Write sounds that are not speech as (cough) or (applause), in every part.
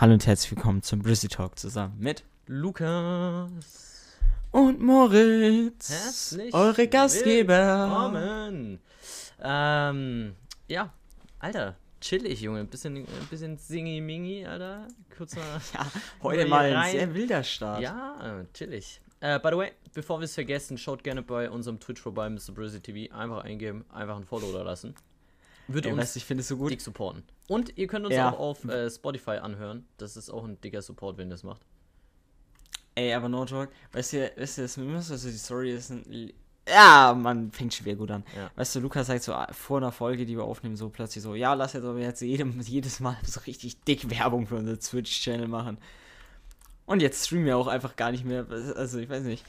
Hallo und herzlich willkommen zum Brizzy Talk zusammen mit Lukas. und Moritz, Herzlich eure Gastgeber. Willkommen. Ähm, ja, Alter, chillig, Junge. Ein bisschen, ein bisschen singy-mingy, Alter. Kurzer. (laughs) Ja, (laughs) heute mal ein sehr wilder Start. Ja, chillig. Äh, by the way, bevor wir es vergessen, schaut gerne bei unserem Twitch vorbei, Mr. Brizzy TV. Einfach eingeben, einfach ein Follow da lassen. Würde uns ich finde es so gut. dick supporten. Und ihr könnt uns Ja. auch auf äh, Spotify anhören. Das ist auch ein dicker Support, wenn ihr das macht. Ey, aber no joke. Weißt du, weißt du, das Schlimmste, also die Story ist ein. Ja, man fängt schon wieder gut an. Ja. Weißt du, Lukas sagt so ah, vor einer Folge, die wir aufnehmen, so plötzlich so, ja, lass jetzt aber jetzt jedem, jedes Mal (laughs) so richtig dick Werbung für unseren Twitch-Channel machen. Und jetzt streamen wir auch einfach gar nicht mehr. Also, ich weiß nicht.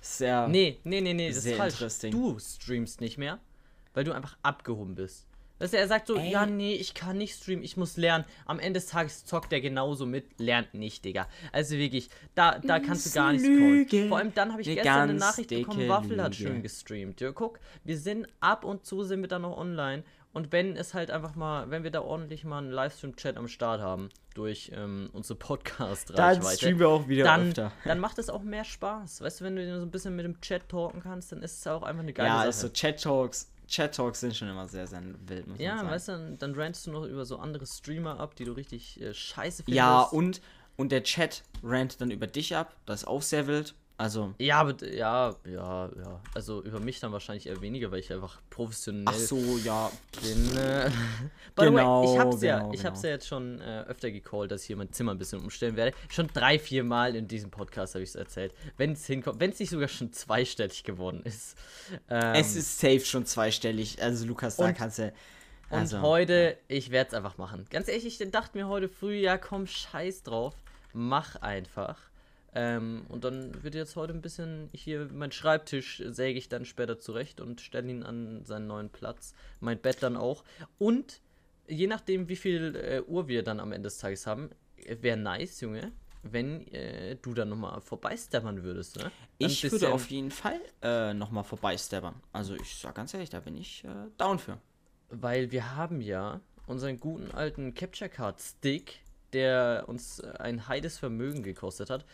Sehr. Nee, nee, nee, nee, das ist falsch. Du streamst nicht mehr, weil du einfach abgehoben bist. Du, er sagt so, Ey. ja, nee, ich kann nicht streamen, ich muss lernen. Am Ende des Tages zockt er genauso mit, lernt nicht, Digga. Also wirklich, da, da kannst du gar nichts callen. Vor allem dann habe ich Eine gestern eine Nachricht bekommen, Waffel hat schön gestreamt. Ja, guck, wir sind ab und zu sind wir dann noch online. Und wenn es halt einfach mal, wenn wir da ordentlich mal einen Livestream-Chat am Start haben, durch ähm, unsere Dann Podcast-Reichweite, streamen wir auch wieder dann, öfter. dann macht es auch mehr Spaß. Weißt du, wenn du so ein bisschen mit dem Chat talken kannst, dann ist es auch einfach eine geile Ja, Sache. also Chat-Talks. Chat-Talks sind schon immer sehr, sehr wild, muss man ja, sagen. weißt du, dann, dann rantst du noch über so andere Streamer ab, die du richtig äh, scheiße findest. Ja, und, und der Chat rantet dann über dich ab. Das ist auch sehr wild. Also, Ja, aber ja, ja, ja. Also über mich dann wahrscheinlich eher weniger, weil ich einfach professionell ach so, ja. bin. Äh. By the Genau, way, ich hab's ja, genau, ich hab's genau. ja jetzt schon äh, öfter gecallt, dass ich hier mein Zimmer ein bisschen umstellen werde. Schon drei, vier Mal in diesem Podcast habe ich es erzählt. Wenn es hinkommt, wenn es nicht sogar schon zweistellig geworden ist. Ähm, Es ist safe schon zweistellig. Also, Lukas, da Und- kannst du. Und Also, heute, ich werde es einfach machen. Ganz ehrlich, ich dachte mir heute früh, ja komm, scheiß drauf. Mach einfach. Ähm, und dann wird jetzt heute ein bisschen hier, mein Schreibtisch säge ich dann später zurecht und stelle ihn an seinen neuen Platz. Mein Bett dann auch. Und je nachdem, wie viel äh, Uhr wir dann am Ende des Tages haben, wäre nice, Junge, wenn äh, du dann nochmal vorbeisteppern würdest. Ne? Dann Ich würde auf jeden Fall äh, nochmal vorbeisteppern. Also, ich sag ganz ehrlich, da bin ich äh, down für. Weil wir haben ja unseren guten alten Capture Card Stick, der uns ein heides Vermögen gekostet hat.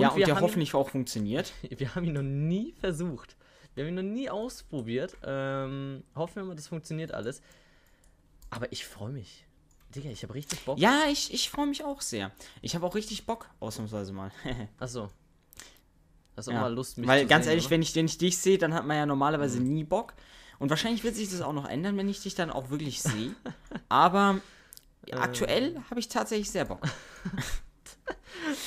Ja, und der hoffentlich auch funktioniert. Ihn, (laughs) wir haben ihn noch nie versucht. Wir haben ihn noch nie ausprobiert. Ähm, hoffen wir mal, das funktioniert alles. Aber ich freue mich. Digga, ich habe richtig Bock. Ja, ich, ich freue mich auch sehr. Ich habe auch richtig Bock, ausnahmsweise mal. (laughs) Achso. Hast du auch Ja. mal Lust, mich Weil zu ganz sehen, ehrlich, oder? wenn ich, wenn ich dich sehe, dann hat man ja normalerweise nie Bock. Und wahrscheinlich wird sich das auch noch ändern, wenn ich dich dann auch wirklich sehe. Aber (laughs) Äh. aktuell habe ich tatsächlich sehr Bock.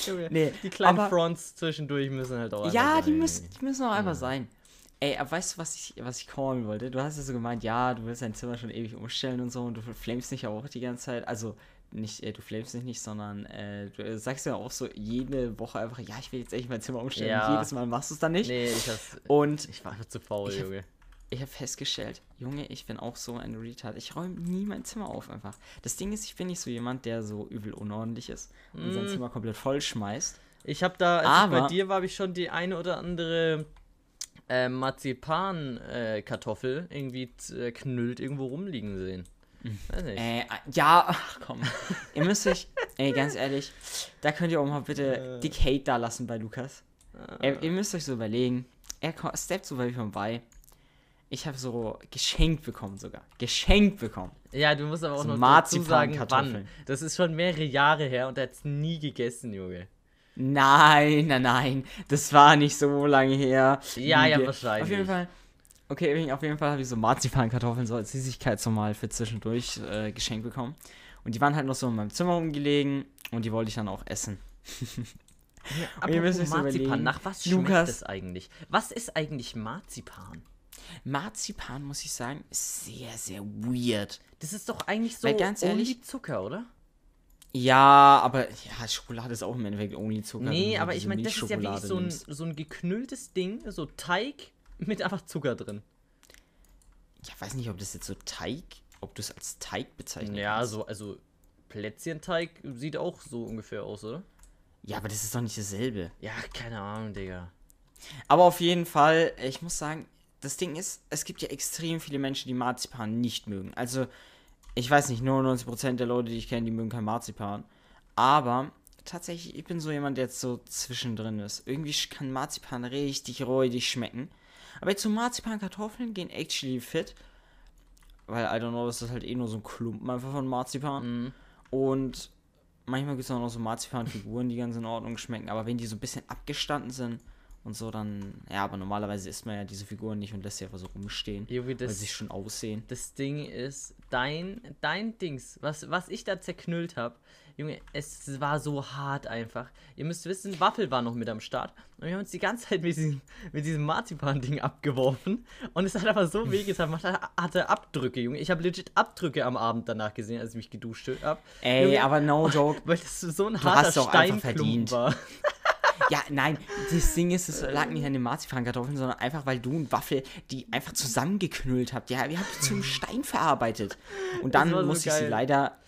Junge, Nee, die kleinen aber- Fronts zwischendurch müssen halt auch einfach Ja, die müssen, die müssen auch einfach sein. Ey, aber weißt du, was ich, was ich callen wollte? Du hast ja so gemeint, ja, du willst dein Zimmer schon ewig umstellen und so und du flamest nicht auch die ganze Zeit. Also, nicht, äh, du flamest dich nicht, sondern äh, du sagst ja auch so jede Woche einfach, ja, ich will jetzt echt mein Zimmer umstellen. Ja. Jedes Mal machst du es dann nicht. Nee, ich, hab's, Und ich war einfach zu faul, Ich hab- Junge. Ich habe festgestellt, Junge, ich bin auch so ein Retard. Ich räume nie mein Zimmer auf einfach. Das Ding ist, ich bin nicht so jemand, der so übel unordentlich ist und sein Mm. Zimmer komplett voll schmeißt. Ich habe da, als Aber- bei dir war, habe ich schon die eine oder andere äh, Marzipan-Kartoffel irgendwie zerknüllt irgendwo rumliegen sehen. Weiß nicht. Äh, ja, ach komm. ihr müsst euch, ey, ganz ehrlich, da könnt ihr auch mal bitte Äh. dick Hate da lassen bei Lukas. Ah. Ey, ihr müsst euch so überlegen, er steppt so bei mir vorbei. Ich habe so geschenkt bekommen sogar. Geschenkt bekommen. Ja, du musst aber auch So noch dazu sagen, wann. Das ist schon mehrere Jahre her und er hat es nie gegessen, Junge. Nein, nein, nein. Das war nicht so lange her. Ja, ja, Lüge. wahrscheinlich. Auf jeden Fall. Okay, auf jeden Fall habe ich so Marzipankartoffeln so als Süßigkeit so mal für zwischendurch äh, geschenkt bekommen. Und die waren halt noch so in meinem Zimmer rumgelegen und die wollte ich dann auch essen. Aber (laughs) euch so Marzipan, überlegen, nach was schmeckt Lukas- es eigentlich? Was ist eigentlich Marzipan? Marzipan, muss ich sagen, ist sehr, sehr weird. Das ist doch eigentlich so Weil ganz ehrlich- only Zucker, oder? Ja, aber ja, Schokolade ist auch im Endeffekt only Zucker. Nee, aber diese ich meine, das ist ja wirklich so ein, so ein geknülltes Ding, so Teig mit einfach Zucker drin. Ich weiß nicht, ob das jetzt so Teig, ob du es als Teig bezeichnest. Ja, so, also Plätzchenteig sieht auch so ungefähr aus, oder? Ja, aber das ist doch nicht dasselbe. Ja, keine Ahnung, Digga. Aber auf jeden Fall, ich muss sagen, das Ding ist, es gibt ja extrem viele Menschen, die Marzipan nicht mögen. Also, ich weiß nicht, 99% der Leute, die ich kenne, die mögen kein Marzipan. Aber tatsächlich, ich bin so jemand, der jetzt so zwischendrin ist. Irgendwie kann Marzipan richtig räudig schmecken. Aber jetzt so Marzipan-Kartoffeln gehen actually fit. Weil, I don't know, das ist halt eh nur so ein Klumpen einfach von Marzipan. Mhm. Und manchmal gibt es auch noch so Marzipanfiguren, die ganz in Ordnung schmecken. Aber wenn die so ein bisschen abgestanden sind und so, dann. Ja, aber normalerweise isst man ja diese Figuren nicht und lässt sie einfach so rumstehen. Junge, Weil das, sie schon aussehen. das Ding ist, dein, dein Dings, was, was ich da zerknüllt habe, Junge, es war so hart einfach. Ihr müsst wissen, Waffel war noch mit am Start. Und wir haben uns die ganze Zeit mit diesem, mit diesem Marzipan-Ding abgeworfen. Und es hat aber so wehgetan. (laughs) Man hat- hatte Abdrücke, Junge. Ich habe legit Abdrücke am Abend danach gesehen, als ich mich geduscht habe. Ey, Junge, aber no (laughs) joke. Weil das so ein Du harter hast doch einfach Steinklumpen verdient. war. (laughs) Ja, nein, das Ding ist, es lag nicht an den Marzipankartoffeln, sondern einfach, weil du und Waffel die einfach zusammengeknüllt habt. Ja, wir haben die zum Stein verarbeitet. Und dann so musste ich sie geil. leider.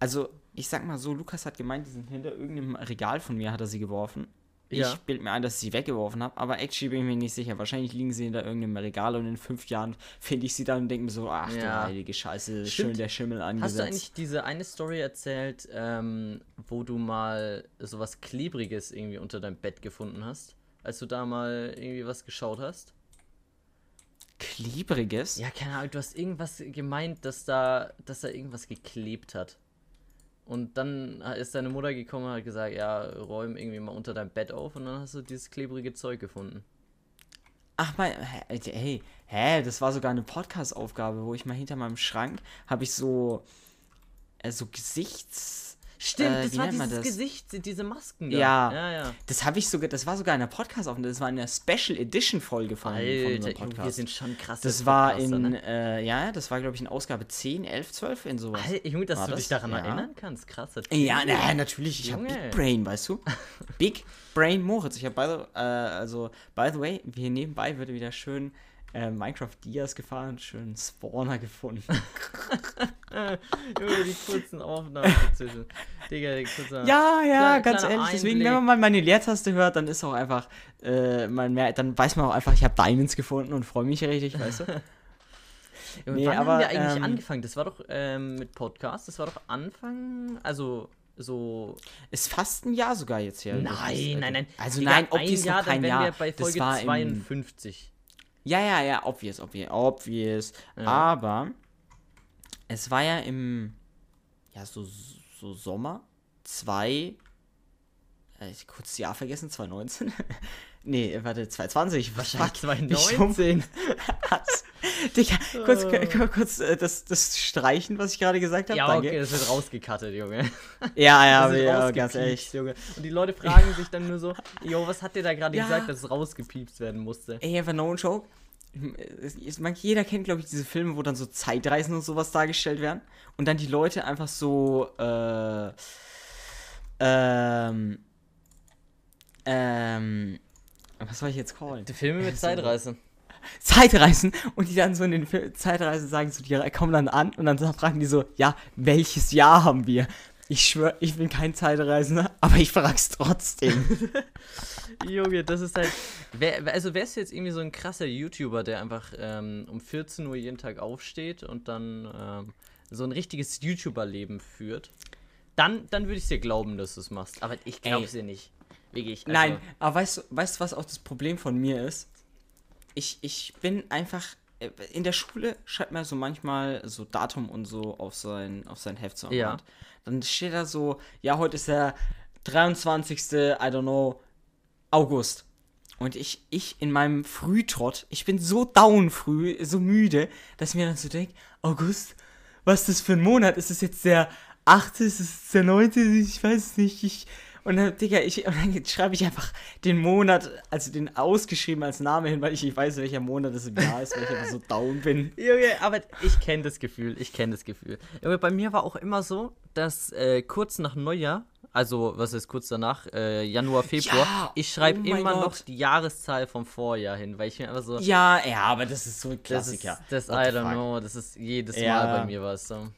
Also, ich sag mal so, Lukas hat gemeint, die sind hinter irgendeinem Regal von mir, hat er sie geworfen. Ja. Ich bild mir ein, dass ich sie weggeworfen habe, aber actually bin ich mir nicht sicher. Wahrscheinlich liegen sie hinter irgendeinem Regal und in fünf Jahren finde ich sie dann und denke mir so, ach du Ja. heilige Scheiße, schön Stimmt. der Schimmel Hast angesetzt. du eigentlich diese eine Story erzählt, ähm, wo du mal sowas Klebriges irgendwie unter deinem Bett gefunden hast? Als du da mal irgendwie was geschaut hast? Klebriges? Ja, keine Ahnung, du hast irgendwas gemeint, dass da, dass da irgendwas geklebt hat. Und dann ist deine Mutter gekommen und hat gesagt, ja, räum irgendwie mal unter deinem Bett auf und dann hast du dieses klebrige Zeug gefunden. Ach mein, hä, hey, hä, das war sogar eine Podcast-Aufgabe, wo ich mal hinter meinem Schrank habe ich so, äh, so Gesichts, Stimmt, Äh, das wie war dieses das? Gesicht, diese Masken da. Ja. Ja, ja. das habe ich sogar, das war sogar eine Podcast-Aufnahme, das war eine Special Edition Folge von, von Alter, unserem Junge, wir Podcast. sind schon krass. Das war in, äh, ja, das war glaube ich in Ausgabe 10, 11, 12 in sowas. Alter, Junge, dass War du das? dich daran Ja. erinnern kannst. Krasser Ja, na, natürlich. Ich habe. Big Brain, weißt du? (laughs) Big Brain Moritz. Ich habe by the, äh, also, by the way, hier nebenbei wird wieder schön äh, Minecraft Dias gefahren, schön Spawner gefunden. (laughs) Junge, die kurzen Aufnahmen dazwischen. Digga, die kurzen. ja, ja, Kleiner- ganz kleiner ehrlich. Deswegen, wenn man mal meine Leertaste hört, dann ist auch einfach, äh, man mehr, dann weiß man auch einfach, ich habe Diamonds gefunden und freue mich richtig, weißt du? (laughs) Junge, Nee, wann aber, haben wir eigentlich ähm, angefangen? Das war doch ähm, mit Podcast, das war doch Anfang, also so. Ist fast ein Jahr sogar jetzt her. Nein, nein, nein. Also Digga, nein, ein obvious Jahr, dann wären Jahr. wir bei Folge war im- 52. Ja, ja, ja, obvious, obvious, obvious. Ja. Aber es war ja im, ja, so, so Sommer, zwei, äh, ich kurz das Jahr vergessen, 2019? Nee, warte, 2020. Wahrscheinlich Fuck, wie 2019. Was? Digga, kurz, Oh. kurz, äh, das, das Streichen, was ich gerade gesagt habe. Ja, danke. okay, das wird rausgecuttet, Junge. Ja, ja, (laughs) ja, ganz ehrlich. Junge. Und die Leute fragen sich dann nur so, (laughs) jo, was hat der da gerade Ja. gesagt, dass es rausgepiepst werden musste? Ey, einfach no joke. Man- Jeder kennt, glaube ich, diese Filme, wo dann so Zeitreisen und sowas dargestellt werden. Und dann die Leute einfach so, äh, ähm, ähm, was soll ich jetzt callen? Die Filme mit So. Zeitreise. Zeitreisen (laughs) und die dann so in den Fil- Zeitreisen sagen so, die kommen dann an und dann fragen die so, ja, welches Jahr haben wir? Ich schwör, ich bin kein Zeitreisender, (laughs) aber ich frag's trotzdem. (laughs) Junge, das ist halt. Wer, also wärst du jetzt irgendwie so ein krasser YouTuber, der einfach ähm, um 14 Uhr jeden Tag aufsteht und dann ähm, so ein richtiges YouTuber-Leben führt, dann, dann würde ich dir glauben, dass du es machst. Aber ich glaube es dir nicht. Wirklich. Also, Nein, aber weißt du, weißt was auch das Problem von mir ist? Ich, ich bin einfach. äh, In der Schule schreibt man so manchmal so Datum und so auf sein, auf sein Heft so Ja. Dann steht da so, ja, heute ist der 23. I don't know, August. Und ich, ich in meinem Frühtrott, ich bin so down früh, so müde, dass ich mir dann so denke, August, was ist das für ein Monat? Ist es jetzt der 8., ist es der 9., ich weiß es nicht, ich... Und dann, Digga, ich, dann schreibe ich einfach den Monat, also den ausgeschrieben als Name hin, weil ich nicht weiß, welcher Monat es im Jahr ist, weil ich einfach so down bin. (laughs) Junge, aber ich kenne das Gefühl, ich kenne das Gefühl. Junge, bei mir war auch immer so, dass äh, kurz nach Neujahr, also was ist kurz danach, äh, Januar, Februar, Ja, ich schreibe oh immer noch Gott. die Jahreszahl vom Vorjahr hin, weil ich mir einfach so, Ja, ja, aber das ist so ein das ist, Klassiker. das, I don't fuck? know, das ist jedes Ja. Mal bei mir was so.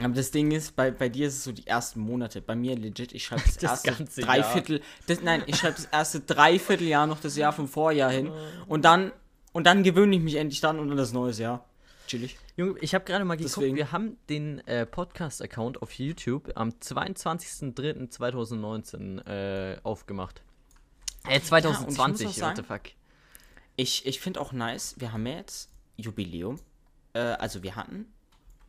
Aber das Ding ist, bei, bei dir ist es so die ersten Monate. Bei mir legit, ich schreibe (laughs) das, Das erste Dreiviertel. Das, nein, ich schreibe das erste Dreivierteljahr noch das Jahr vom Vorjahr hin. Und dann, und dann gewöhne ich mich endlich dann und dann das neues Jahr. Chillig. Junge, ich habe gerade mal geguckt, Deswegen- wir haben den äh, Podcast-Account auf YouTube am 22.03.2019 äh, aufgemacht. Äh, 2020, auch sagen- what the fuck. Ich, ich finde auch nice, wir haben ja jetzt Jubiläum. Äh, also wir hatten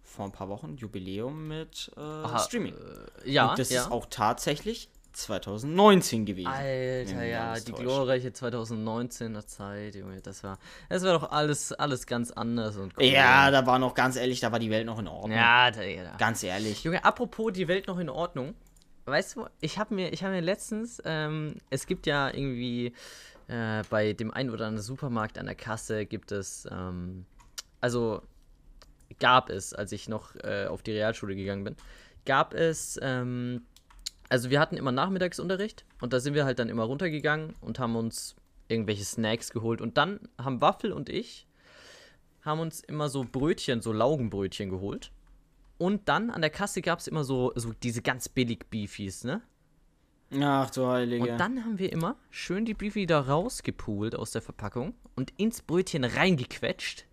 vor ein paar Wochen Jubiläum mit äh, Aha, Streaming. Äh, ja, Und das ja. ist auch tatsächlich 2019 gewesen. Alter, ja, die täuscht. glorreiche 2019er Zeit, Junge, das war, das war doch alles, alles ganz anders und cool. Ja, da war noch ganz ehrlich, da war die Welt noch in Ordnung. ja, da, ja. Ganz ehrlich. Junge, apropos die Welt noch in Ordnung. Weißt du, ich habe mir, ich habe mir letztens, ähm, es gibt ja irgendwie äh, bei dem einen oder anderen Supermarkt an der Kasse gibt es, ähm, also gab es, als ich noch äh, auf die Realschule gegangen bin, gab es, ähm, also wir hatten immer Nachmittagsunterricht und da sind wir halt dann immer runtergegangen und haben uns irgendwelche Snacks geholt und dann haben Waffel und ich haben uns immer so Brötchen, so Laugenbrötchen geholt. Und dann an der Kasse gab es immer so, so diese ganz billig Beefies, ne? Ach du Heilige. Und dann haben wir immer schön die Beefy da rausgepult aus der Verpackung und ins Brötchen reingequetscht.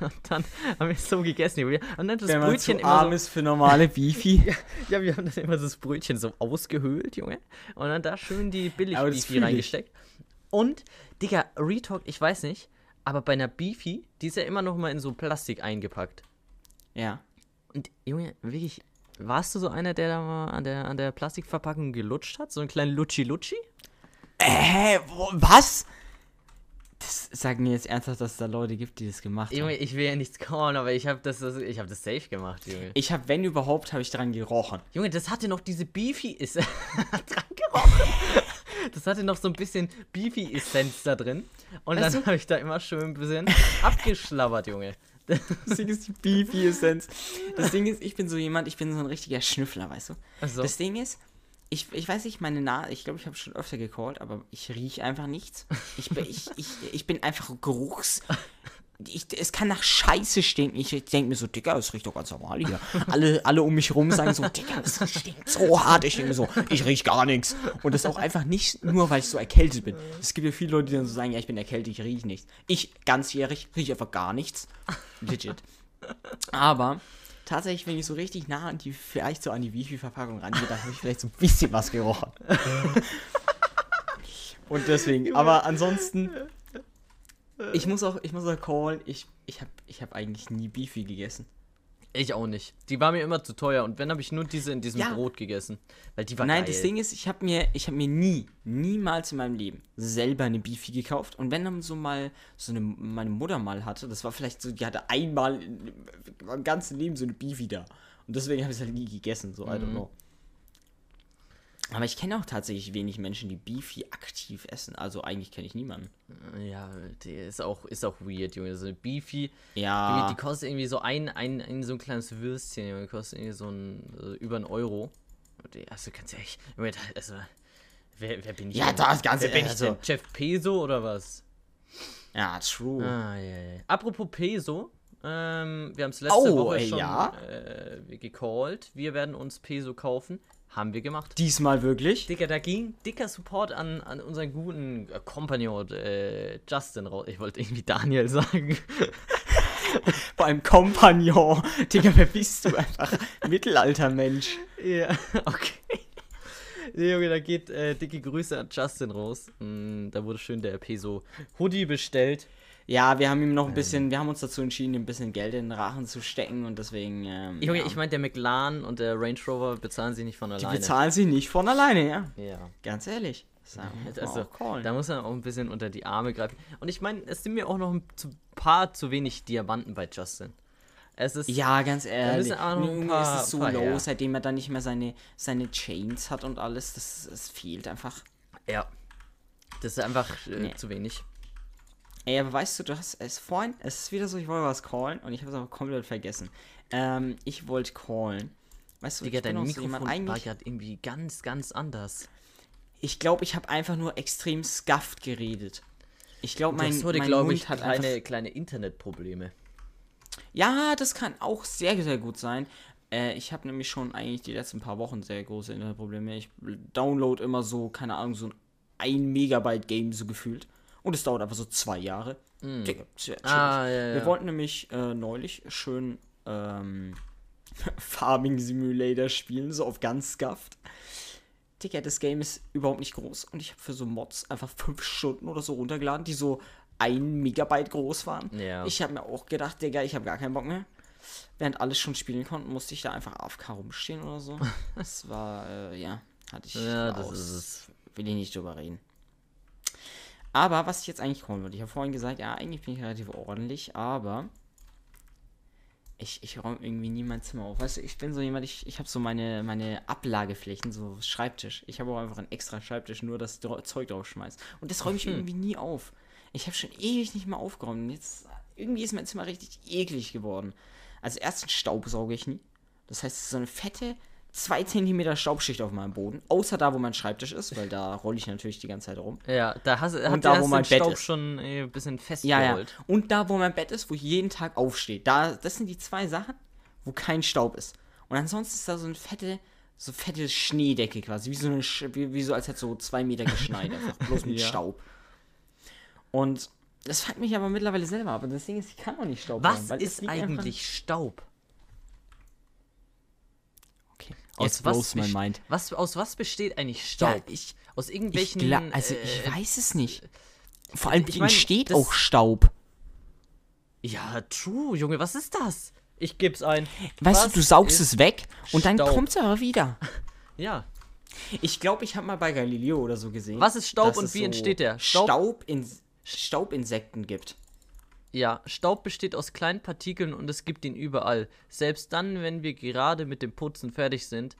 Und dann haben wir es so gegessen. Junge. Und dann das Wenn man Brötchen zu immer arm so, ist für normale (laughs) Beefy. Ja, wir haben dann immer das Brötchen so ausgehöhlt, Junge. Und dann da schön die billig Beefy reingesteckt. Und, Digga, Retalk, ich weiß nicht, aber bei einer Beefy, die ist ja immer noch mal in so Plastik eingepackt. ja. Und Junge, wirklich, warst du so einer, der da mal an der, an der Plastikverpackung gelutscht hat? So einen kleinen Lutschi-Lutschi? Äh, was? Das sagen mir jetzt ernsthaft, dass es da Leute gibt, die das gemacht Junge, haben. ich will ja nichts callen, aber ich habe das, das, ich hab das safe gemacht, Junge. Ich habe, wenn überhaupt, habe ich dran gerochen. Junge, das hatte noch diese Beefy ist (laughs) dran gerochen. Das hatte noch so ein bisschen Beefy-Essenz da drin. Und Weißt dann habe ich da immer schön ein bisschen (laughs) abgeschlabbert, Junge. Das Ding ist die Beefy-Essenz. Das Ding ist, ich bin so jemand, ich bin so ein richtiger Schnüffler, weißt du? Also, Das Ding ist, ich, ich weiß nicht, meine Nase, ich glaube, ich habe schon öfter gecallt, aber ich rieche einfach nichts. Ich, bin- ich, (laughs) ich, ich bin einfach geruchs. Ich, es kann nach Scheiße stinken. Ich denke mir so, Digga, es riecht doch ganz normal hier. Alle, alle um mich rum sagen so, Digga, es stinkt so hart. Ich denke mir so, ich riech gar nichts. Und das auch einfach nicht nur, weil ich so erkältet bin. Es gibt ja viele Leute, die dann so sagen, ja, ich bin erkältet, ich riech nichts. Ich, ganzjährig, rieche einfach gar nichts. Legit. Aber tatsächlich, wenn ich so richtig nah an die, vielleicht so an die Wifi-Verpackung rangehe, dann habe ich vielleicht so ein bisschen was gerochen. (laughs) Und deswegen, aber ansonsten, ich muss auch, ich muss auch callen, ich, ich habe ich hab eigentlich nie Beefy gegessen. Ich auch nicht. Die war mir immer zu teuer. Und wenn, habe ich nur diese in diesem Ja. Brot gegessen. Weil die war Nein, geil. das Ding ist, ich habe mir, ich habe mir nie, niemals in meinem Leben selber eine Beefy gekauft. Und wenn dann so mal so eine, meine Mutter mal hatte, das war vielleicht so, die hatte einmal in meinem ganzen Leben so eine Beefy da. Und deswegen habe ich es halt nie gegessen, so, I don't know. Aber ich kenne auch tatsächlich wenig Menschen, die Beefy aktiv essen. Also eigentlich kenne ich niemanden. Ja, die ist auch, ist auch weird, Junge. So eine Beefy. Ja. Die, die kostet irgendwie so ein, ein, ein so ein kleines Würstchen, Junge. Die kostet irgendwie so ein, äh, über einen Euro. Die, also ganz ehrlich, Junge, also, wer, wer bin ich Ja, denn? da ist ganz wer bin ich also- denn? Jeff Peso oder was? Ja, true. Ah, ja, ja. Apropos Peso, ähm, wir haben es letzte Oh, Woche schon ja? äh, gecallt. Wir werden uns Peso kaufen. Haben wir gemacht. Diesmal wirklich. Digga, da ging dicker Support an, an unseren guten äh, Kompagnon äh, Justin raus. Ich wollte irgendwie Daniel (laughs) sagen. Allem Kompagnon. Digga, wer bist du? Einfach Mittelaltermensch. Ja, (laughs) okay. Nee, Junge, da geht äh, dicke Grüße an Justin raus. Mm, da wurde schön der Peso Hoodie bestellt. Ja, wir haben ihm noch Ähm. ein bisschen, wir haben uns dazu entschieden, ihm ein bisschen Geld in den Rachen zu stecken und deswegen. Ähm, Junge, ja. ich meine, der McLaren und der Range Rover bezahlen sie nicht von Die alleine. bezahlen sie nicht von alleine, ja. Ja. Ganz ehrlich. (laughs) Also, da muss man auch ein bisschen unter die Arme greifen. Und ich meine, es sind mir auch noch ein paar zu wenig Diamanten bei Justin. Es ist. ja, ganz ehrlich. paar- ist es so paar low, her. seitdem er dann nicht mehr seine, seine Chains hat und alles. Das, das fehlt einfach. ja. Das ist einfach äh, Nee. zu wenig. Ey, aber weißt du, du hast es vorhin, es ist wieder so, ich wollte was callen und ich habe es aber komplett vergessen. Ähm, ich wollte callen. Weißt du, Digga, ich dein so Mikrofon war eigentlich, irgendwie ganz, ganz anders. ich glaube, ich habe einfach nur extrem scuffed geredet. Ich glaube, mein, hast heute, mein glaube Mund ich, hat kleine, kleine Internetprobleme. Ja, das kann auch sehr, sehr gut sein. Äh, ich habe nämlich schon eigentlich die letzten paar Wochen sehr große Internetprobleme. Ich download immer so, keine Ahnung, so ein 1 Megabyte Game so gefühlt. Und es dauert einfach so zwei Jahre. Digga, sehr chillig. Ah, ja, Wir ja. wollten nämlich äh, neulich schön ähm, (laughs) Farming Simulator spielen, so auf ganz scuffed. Digga, das Game ist überhaupt nicht groß und ich habe für so Mods einfach fünf Stunden oder so runtergeladen, die so ein Megabyte groß waren. Ja. Ich habe mir auch gedacht, Digga, ich habe gar keinen Bock mehr. Während alles schon spielen konnten, musste ich da einfach AFK rumstehen oder so. (laughs) Das war, äh, ja, hatte ich Ja, das raus. ist es. Will ich nicht drüber reden. Aber was ich jetzt eigentlich kommen würde, ich habe vorhin gesagt, ja, eigentlich bin ich relativ ordentlich, aber ich, ich räume irgendwie nie mein Zimmer auf. Weißt du, ich bin so jemand, ich, ich habe so meine, meine Ablageflächen, so Schreibtisch. Ich habe auch einfach einen extra Schreibtisch, nur das Zeug drauf schmeißt. Und das räume ich irgendwie nie auf. Ich habe schon ewig nicht mehr aufgeräumt. Und jetzt, irgendwie ist mein Zimmer richtig eklig geworden. Also erstens staubsauge ich nie. Das heißt, es ist so eine fette 2 cm Staubschicht auf meinem Boden. Außer da, wo mein Schreibtisch ist, weil da rolle ich natürlich die ganze Zeit rum. Ja, da hast, Und da, wo du mein Bett Staub ist. schon äh, ein bisschen Ja, festgerollt. ja. Und da, wo mein Bett ist, wo ich jeden Tag aufstehe. Da, das sind die zwei Sachen, wo kein Staub ist. Und ansonsten ist da so eine fette, so fette Schneedecke quasi. Wie so, eine, wie, wie so als hätte so zwei Meter geschneit. Einfach bloß mit (laughs) Ja. Staub. Und das fuckt mich aber mittlerweile selber ab. Und das Ding ist, ich kann auch nicht Staub Was es ist eigentlich Staub? Okay. Aus Jetzt was, blows my mind. was, aus was besteht eigentlich Ja, Staub? ich, aus ich, irgendwelchen. gla- also äh, ich weiß es nicht. Vor allem, ich mein, entsteht auch Staub? Ja, true, Junge, was ist das? Ich geb's ein. Weißt Was du, du saugst es weg und dann Staub? kommt es aber wieder. (laughs) Ja. Ich glaube, ich habe mal bei Galileo oder so gesehen. Was ist Staub und wie entsteht der? Staub- Staub in, Staubinsekten gibt. Ja, Staub besteht aus kleinen Partikeln und es gibt ihn überall. Selbst dann, wenn wir gerade mit dem Putzen fertig sind.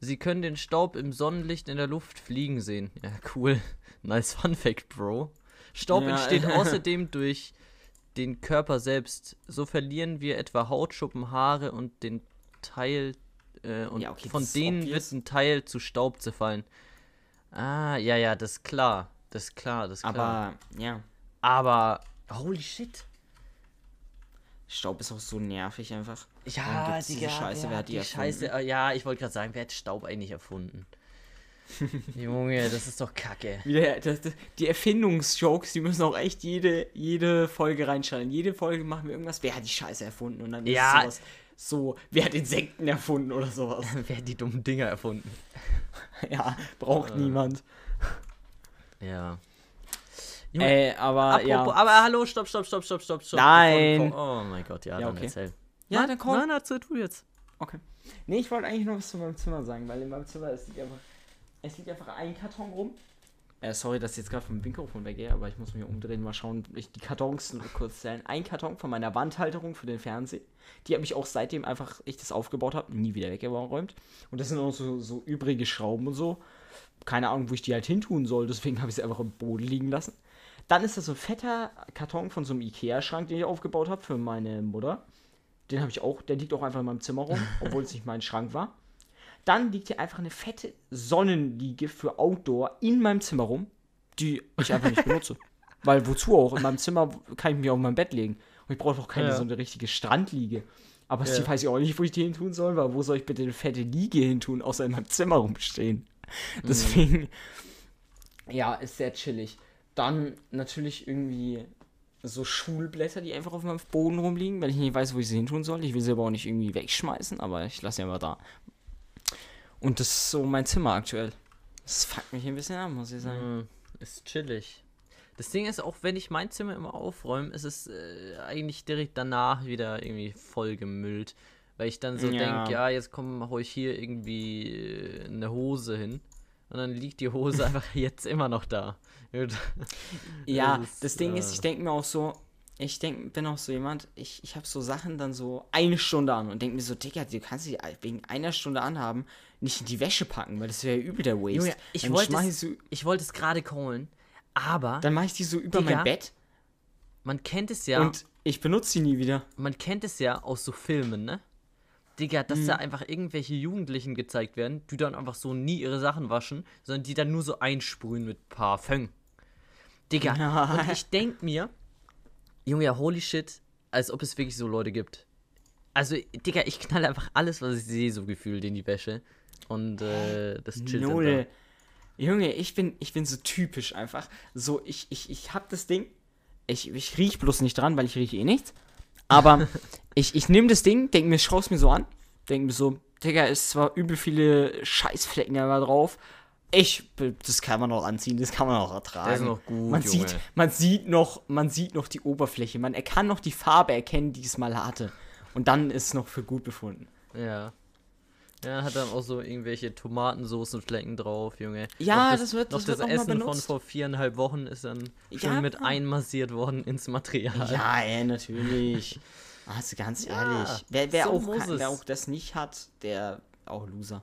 Sie können den Staub im Sonnenlicht in der Luft fliegen sehen. Ja, cool. (laughs) Nice Fun Fact, Bro. Staub Ja. entsteht (laughs) außerdem durch den Körper selbst. So verlieren wir etwa Hautschuppen, Haare und den Teil äh, und Ja, okay, von denen obvious. wird ein Teil zu Staub zerfallen. Ah, ja, ja, das ist klar. Das ist klar, das ist klar. Aber ja, Aber holy shit. Staub ist auch so nervig einfach. Ja, gibt's diese Scheiße? Wer hat die, erfunden? Scheiße, äh, ja, ich wollte gerade sagen, wer hat Staub eigentlich erfunden? (laughs) Junge, das ist doch kacke. Wieder, das, das, die Erfindungsjokes, die müssen auch echt jede, jede Folge reinschreiben. Jede Folge machen wir irgendwas. Wer hat die Scheiße erfunden? Und dann Ja. ist sowas so, wer hat Insekten erfunden oder sowas. (laughs) wer hat die dummen Dinger erfunden? ja, braucht Äh. niemand. Ja. Junge, Äh, aber apropos, ja. aber hallo, stopp, stopp, stopp, stopp, stopp, stopp. Nein. Oh mein Gott, ja, Ja, dann okay. erzähl. Ja, Nein, dann komm. Nein, erzähl du jetzt. Okay. Nee, ich wollte eigentlich noch was zu meinem Zimmer sagen, weil in meinem Zimmer es liegt einfach, es liegt einfach ein Karton rum. Äh, sorry, dass ich jetzt gerade vom Mikrofon weggehe, aber ich muss mich umdrehen, mal schauen, ich die Kartons nur kurz zählen. Ein Karton von meiner Wandhalterung für den Fernseher. Die habe ich auch seitdem einfach, ich das aufgebaut habe, nie wieder weggeräumt. Und das sind auch so, so übrige Schrauben und so. Keine Ahnung, wo ich die halt hintun soll, deswegen habe ich sie einfach im Boden liegen lassen. Dann ist das so ein fetter Karton von so einem Ikea-Schrank, den ich aufgebaut habe für meine Mutter. Den habe ich auch, der liegt auch einfach in meinem Zimmer rum, (laughs) obwohl es nicht mein Schrank war. Dann liegt hier einfach eine fette Sonnenliege für Outdoor in meinem Zimmer rum, die ich einfach nicht benutze. (laughs) Weil wozu auch? In meinem Zimmer kann ich mich auf mein Bett legen. Und ich brauche doch keine Ja. so eine richtige Strandliege. Aber Ja. die weiß ich auch nicht, wo ich die hin tun soll, weil wo soll ich bitte eine fette Liege hin tun, außer in meinem Zimmer rumstehen. Deswegen, ja, ist sehr chillig. Dann natürlich irgendwie so Schulblätter, die einfach auf meinem Boden rumliegen, weil ich nicht weiß, wo ich sie hin tun soll. Ich will sie aber auch nicht irgendwie wegschmeißen, aber ich lasse sie einfach da. Und das ist so mein Zimmer aktuell. Das fuckt mich ein bisschen an, muss ich sagen. Mhm, ist chillig. Das Ding ist, auch wenn ich mein Zimmer immer aufräume, ist es äh, eigentlich direkt danach wieder irgendwie voll gemüllt. Weil ich dann so Ja. denke, ja, jetzt komm, hau ich hier irgendwie äh, eine Hose hin. Und dann liegt die Hose einfach (laughs) jetzt immer noch da. Ja, Das ist, das Ding ist, äh, ich denke mir auch so, ich denk, bin auch so jemand, ich, ich habe so Sachen dann so eine Stunde an und denke mir so, Digga, du kannst sie wegen einer Stunde anhaben, nicht in die Wäsche packen, weil das wäre ja übel der Waste. Junge, ich Dann wollte es, ich so, ich wollte es gerade callen, aber Dann mache ich die so über Digga, mein Bett man kennt es ja, und ich benutze sie nie wieder. man kennt es ja aus so Filmen, ne? Digga, dass Mhm. da einfach irgendwelche Jugendlichen gezeigt werden, die dann einfach so nie ihre Sachen waschen, sondern die dann nur so einsprühen mit Parfum. Digga, Ja. und ich denk mir, Junge, holy shit, als ob es wirklich so Leute gibt. Also, Digga, ich knalle einfach alles, was ich sehe, so gefühlt in die Wäsche. Und äh, das chillt dann Null. Junge, ich bin, ich bin so typisch einfach. So, ich, ich, ich hab das Ding. Ich, ich riech bloß nicht dran, weil ich rieche eh nichts. Aber (laughs) ich, ich nehme das Ding, denk mir, schau's mir so an, denk mir so, Digga, ist zwar übel viele Scheißflecken da drauf. Ich, das kann man noch anziehen, das kann man auch ertragen. Der ist noch gut, man Junge. sieht, man sieht noch, man sieht noch die Oberfläche, man er kann noch die Farbe erkennen, die es mal hatte. Und dann ist es noch für gut befunden. Ja. Ja, hat dann auch so irgendwelche Tomatensoßenflecken drauf, Junge. Ja, noch das wird- noch das wird das mal Essen von vor viereinhalb Wochen ist dann schon Ja, mit ja. einmassiert worden ins Material. Ja, ey, natürlich. (laughs) Also ganz Ja, ehrlich. Wer, wer, so auch, kann, wer auch das nicht hat, der auch Loser.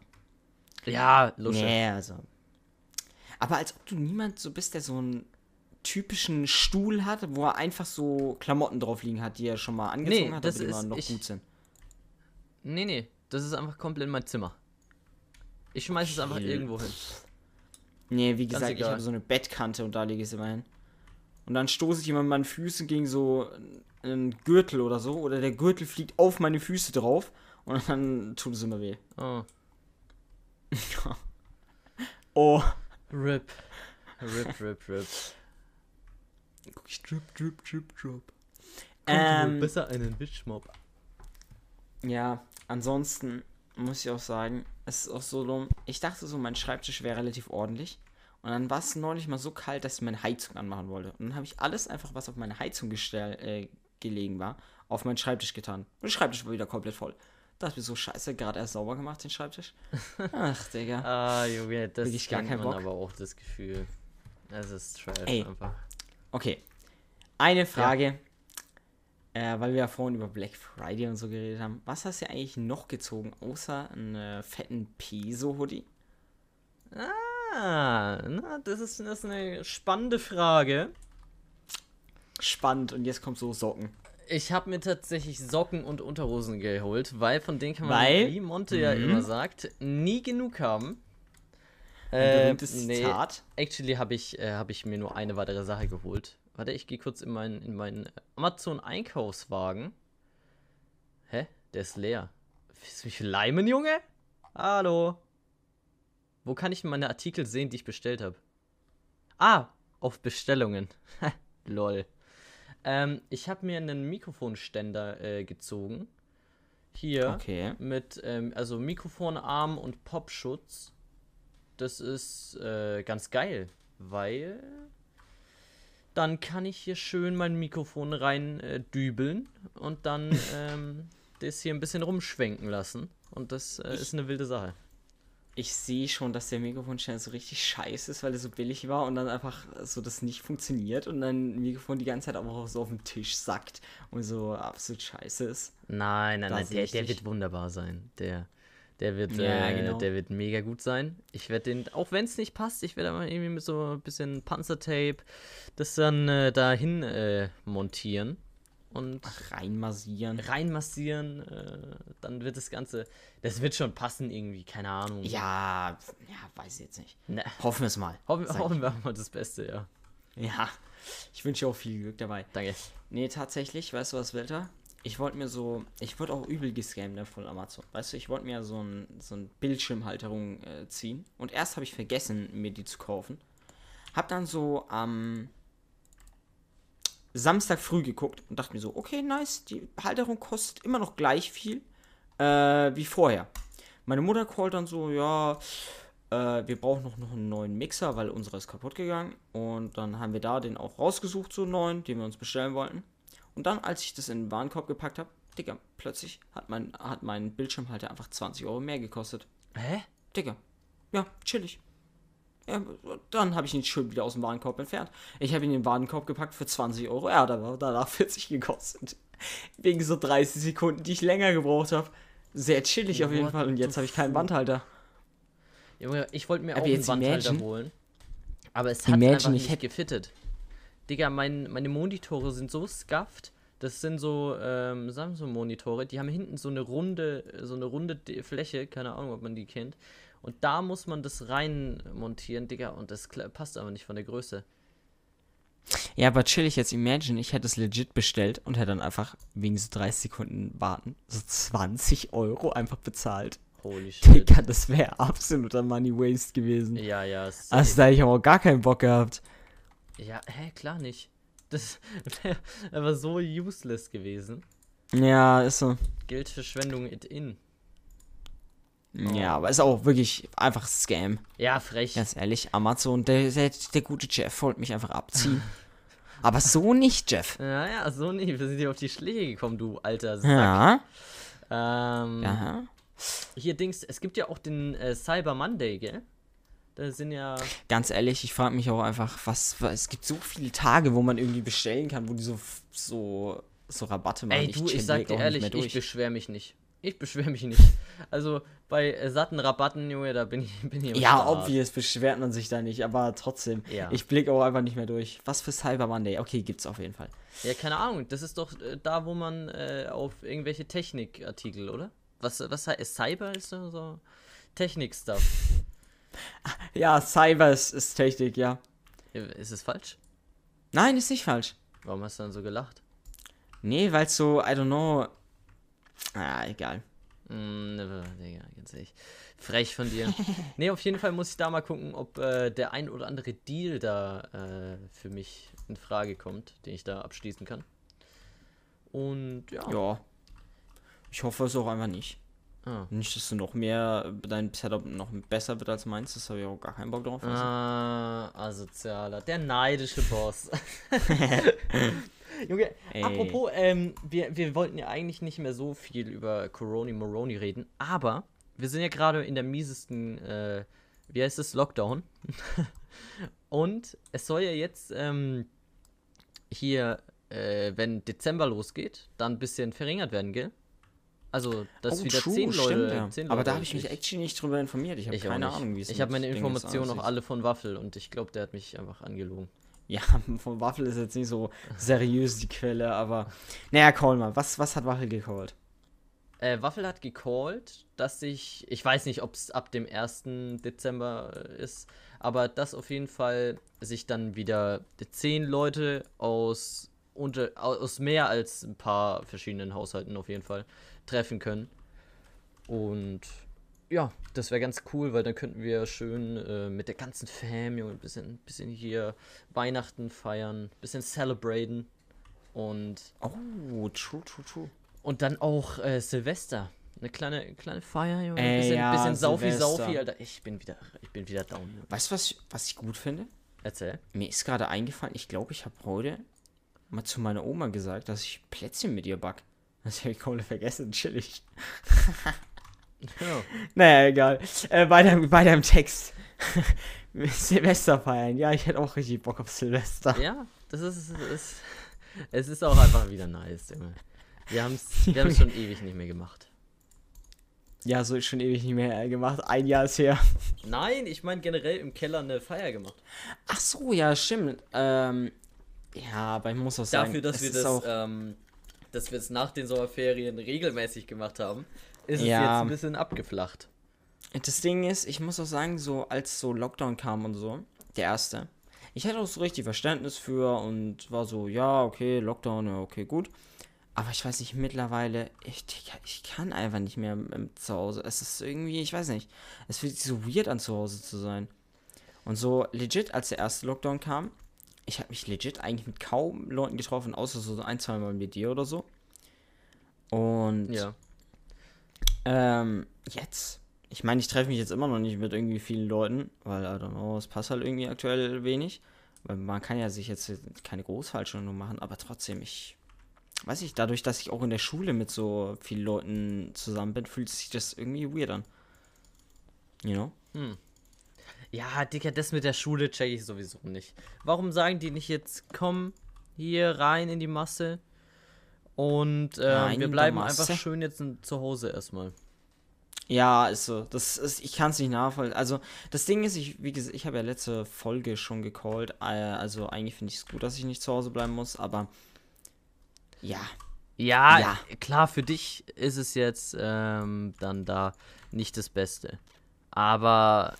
Ja, Lusche. Nee, also. Aber als ob du niemand so bist, der so einen typischen Stuhl hat, wo er einfach so Klamotten drauf liegen hat, die er schon mal angezogen Nee, hat, das aber die immer noch ich- gut sind. Nee, nee, das ist einfach komplett mein Zimmer. Ich schmeiß es einfach irgendwo hin. Nee, wie Ganz gesagt, ich egal. habe so eine Bettkante und da lege ich sie immer hin. Und dann stoße ich immer mit meinen Füßen gegen so einen Gürtel oder so, oder der Gürtel fliegt auf meine Füße drauf und dann tut es immer weh. Oh. (laughs) Oh. Rip. Rip, rip, rip. Drip, drip, drip, drip. Ähm, besser einen Witchmob. Ja, ansonsten muss ich auch sagen, es ist auch so dumm. Ich dachte so, mein Schreibtisch wäre relativ ordentlich. Und dann war es neulich mal so kalt, dass ich meine Heizung anmachen wollte. Und dann habe ich alles einfach, was auf meine Heizung gestell, äh, gelegen war, auf meinen Schreibtisch getan. Und der Schreibtisch war wieder komplett voll. Das ist mir so scheiße, gerade erst sauber gemacht, den Schreibtisch. (laughs) Ach, Digga. Ah, Junge, das Wirklich gar man Bock. aber auch das Gefühl. Es ist trash Ey. einfach. Okay. Eine Frage. Äh, weil wir ja vorhin über Black Friday und so geredet haben. Was hast du eigentlich noch gezogen, außer einen fetten Peso-Hoodie? Ah, na, das ist, das ist eine spannende Frage. Spannend. Und jetzt kommt so Socken. Ich habe mir tatsächlich Socken und Unterhosen geholt, weil von denen kann man, Weil? wie Monte ja Mhm. immer sagt, nie genug haben. Ein Äh, berühmtes nee, Zitat. actually habe ich, äh, hab ich mir nur eine weitere Sache geholt. Warte, ich gehe kurz in meinen in meinen Amazon-Einkaufswagen. Hä? Der ist leer. Willst du mich leimen, Junge? Hallo? Wo kann ich meine Artikel sehen, die ich bestellt habe? Ah, auf Bestellungen. (laughs) Lol. Ähm, ich habe mir einen Mikrofonständer äh, gezogen. Hier. Okay. Mit, ähm, also Mikrofonarm und Popschutz. Das ist äh, ganz geil, weil dann kann ich hier schön mein Mikrofon rein äh, dübeln und dann (laughs) ähm, das hier ein bisschen rumschwenken lassen. Und das äh, ist eine wilde Sache. Ich sehe schon, dass der Mikrofonständer so richtig scheiße ist, weil er so billig war und dann einfach so das nicht funktioniert und dann Mikrofon die ganze Zeit auch so auf dem Tisch sackt und so absolut scheiße ist. Nein, nein, Da nein, der, der wird wunderbar sein. Der, der wird, Ja, äh, genau. der wird mega gut sein. Ich werde den, auch wenn es nicht passt, ich werde aber irgendwie mit so ein bisschen Panzertape das dann äh, dahin äh, montieren und Reinmassieren. reinmassieren. Äh, dann wird das Ganze, das wird schon passen irgendwie, keine Ahnung. Ja, ja, weiß ich jetzt nicht. Na, Hoffen wir es mal. hoffen, hoffen wir mal das Beste, ja. Ja, ich wünsche dir auch viel Glück dabei. Danke. Nee, tatsächlich, weißt du was, Wilter? Ich wollte mir so, ich wurde auch übel gescammt ne, von Amazon. Weißt du, ich wollte mir so ein, so ein Bildschirmhalterung äh, ziehen. Und erst habe ich vergessen, mir die zu kaufen. Hab dann so am Samstag früh geguckt und dachte mir so, okay, nice, die Halterung kostet immer noch gleich viel äh, wie vorher. Meine Mutter callt dann so, ja, äh, wir brauchen noch, noch einen neuen Mixer, weil unserer ist kaputt gegangen. Und dann haben wir da den auch rausgesucht, so einen neuen, den wir uns bestellen wollten. Und dann, als ich das in den Warenkorb gepackt habe, Digga, plötzlich hat mein, hat mein Bildschirmhalter einfach 20 Euro mehr gekostet. Hä? Digga, ja, chillig. Ja, dann habe ich ihn schön wieder aus dem Warenkorb entfernt. Ich habe ihn in den Warenkorb gepackt für 20 Euro. Ja, da war danach (laughs) 40 gekostet. Wegen so 30 Sekunden, die ich länger gebraucht habe. Sehr chillig auf jeden What Fall. Und jetzt habe ich keinen? Wandhalter. Junge, ich wollte mir Aber auch einen Wandhalter imagine- holen. Aber es hat Imagine, einfach ich nicht gefittet. Digga, mein, meine Monitore sind so scuffed. Das sind so ähm, Samsung-Monitore, die haben hinten so eine runde, so eine runde Fläche, keine Ahnung, ob man die kennt. Und da muss man das rein montieren, Digga, und das passt aber nicht von der Größe. Ja, aber chillig jetzt. Imagine, ich hätte es legit bestellt und hätte dann einfach wegen so 30 Sekunden warten so 20 Euro einfach bezahlt. Holy (laughs) shit. Digga, das wäre absoluter Money Waste gewesen. Ja, ja. Also da hätte ich aber auch gar keinen Bock gehabt. Ja, hä, klar nicht. Das (laughs) wäre aber so useless gewesen. Ja, ist so. Geldverschwendung it in. Ja, aber ist auch wirklich einfach Scam. Ja, frech. Ganz ehrlich, Amazon, der, der, der gute Jeff wollte mich einfach abziehen. (laughs) aber so nicht, Jeff. Naja, so nicht. Wir sind hier auf die Schläge gekommen, du alter Sack. Ja. Ähm, Ja. Hier Dings, es gibt ja auch den äh, Cyber Monday, gell? Da sind ja. Ganz ehrlich, ich frage mich auch einfach, was, was. Es gibt so viele Tage, wo man irgendwie bestellen kann, wo die so, so, so Rabatte machen. Ey, du, ich check sag dir ehrlich, ich durch. beschwer mich nicht. Ich beschwer mich nicht. Also bei äh, satten Rabatten, Junge, da bin ich, (laughs) bin ich Ja, obvious beschwert man sich da nicht, aber trotzdem. Ja. Ich blicke auch einfach nicht mehr durch. Was für Cyber Monday? Okay, gibt's auf jeden Fall. Ja, keine Ahnung. Das ist doch äh, da, wo man äh, auf irgendwelche Technikartikel, oder? Was, was heißt Cyber ist so Technik-Stuff. (laughs) Ja, Cyber ist, ist Technik, ja. Ist es falsch? Nein, ist nicht falsch. Warum hast du dann so gelacht? Nee, weil so, I don't know. Ah, egal. Mm, ne, Digga, ganz ehrlich. Frech von dir. (laughs) nee, auf jeden Fall muss ich da mal gucken, ob äh, der ein oder andere Deal da äh, für mich in Frage kommt, den ich da abschließen kann. Und ja. Ja. Ich hoffe es auch einfach nicht. Ah. Nicht, dass du noch mehr, dein Setup noch besser wird als meins. Das habe ich auch gar keinen Bock drauf. Also. Ah, asozialer. Der neidische Boss. (laughs) Junge, Ey. apropos, ähm, wir, wir wollten ja eigentlich nicht mehr so viel über Coroni Moroni reden, aber wir sind ja gerade in der miesesten, äh, wie heißt es, Lockdown. (laughs) Und es soll ja jetzt ähm, hier, äh, wenn Dezember losgeht, dann ein bisschen verringert werden, gell? Also, dass wieder zehn Leute. ja. zehn Aber Leute da habe ich mich actually nicht drüber informiert. Ich habe ich keine. Ahnung, wie es Ich habe meine Informationen auch alle von Waffel und ich glaube, der hat mich einfach angelogen. Ja, (laughs) von Waffel ist jetzt nicht so seriös die Quelle, aber. Naja, call mal. Was, was hat Waffel gecallt? Äh, Waffel hat gecallt, dass sich, ich weiß nicht, ob es ab dem 1. Dezember ist, aber dass auf jeden Fall sich dann wieder zehn Leute aus, unter, au- aus mehr als ein paar verschiedenen Haushalten auf jeden Fall treffen können. Und ja, das wäre ganz cool, weil dann könnten wir schön äh, mit der ganzen Fam, Junge, ein bisschen, bisschen hier Weihnachten feiern, bisschen celebraten und Oh, true, true, true. und dann auch äh, Silvester. Eine kleine, kleine Feier, Junge. Ey, bisschen, ja, bisschen Saufi. Saufi, Alter. Ich bin wieder, ich bin wieder down. Junge. Weißt du, was, ich- was ich gut finde? Erzähl. Mir ist gerade eingefallen, ich glaube, ich habe heute mal zu meiner Oma gesagt, dass ich Plätzchen mit ihr back. Das habe ich komplett vergessen, chillig. (laughs) Ja. Naja, egal. Äh, weiter, weiter im Text. (laughs) Silvester feiern. Ja, ich hätte auch richtig Bock auf Silvester. ja, das ist, es ist, es ist auch einfach wieder nice, Junge. Wir haben es wir haben's schon ewig nicht mehr gemacht. Ja, so ist schon ewig nicht mehr äh, gemacht. Ein Jahr ist her. Nein, ich meine generell im Keller eine Feier gemacht. Ach so, ja, stimmt. Ähm, ja, aber ich muss auch sagen, Dafür, dass wir das, auch, ähm, dass wir es nach den Sommerferien regelmäßig gemacht haben, ist es Ja. jetzt ein bisschen abgeflacht. Das Ding ist, ich muss auch sagen, so als so Lockdown kam und so, der erste, ich hatte auch so richtig Verständnis für und war so, ja, okay, Lockdown, ja, okay, gut. Aber ich weiß nicht, mittlerweile, ich, ich kann einfach nicht mehr im, zu Hause. Es ist irgendwie, ich weiß nicht, es fühlt sich so weird an, zu Hause zu sein. Und so legit, als der erste Lockdown kam, ich habe mich legit eigentlich mit kaum Leuten getroffen, außer so ein, zwei Mal mit dir oder so. Und Ja. ähm, jetzt. Ich meine, ich treffe mich jetzt immer noch nicht mit irgendwie vielen Leuten, weil, I don't know, es passt halt irgendwie aktuell wenig. Weil man kann ja sich jetzt keine Großfallschulung machen, aber trotzdem, ich weiß nicht, dadurch, dass ich auch in der Schule mit so vielen Leuten zusammen bin, fühlt sich das irgendwie weird an. You know? Ja, Dicker, das mit der Schule check ich sowieso nicht. Warum sagen die nicht jetzt, komm hier rein in die Masse und äh, Rein wir bleiben einfach schön jetzt zu Hause erstmal. Ja, ist so. Das ist, ich kann es nicht nachvollziehen. Also, das Ding ist, ich, wie gesagt, ich habe ja letzte Folge schon gecallt. Äh, also, eigentlich finde ich es gut, dass ich nicht zu Hause bleiben muss, aber ja. Ja, Ja. klar, für dich ist es jetzt ähm, dann da nicht das Beste. Aber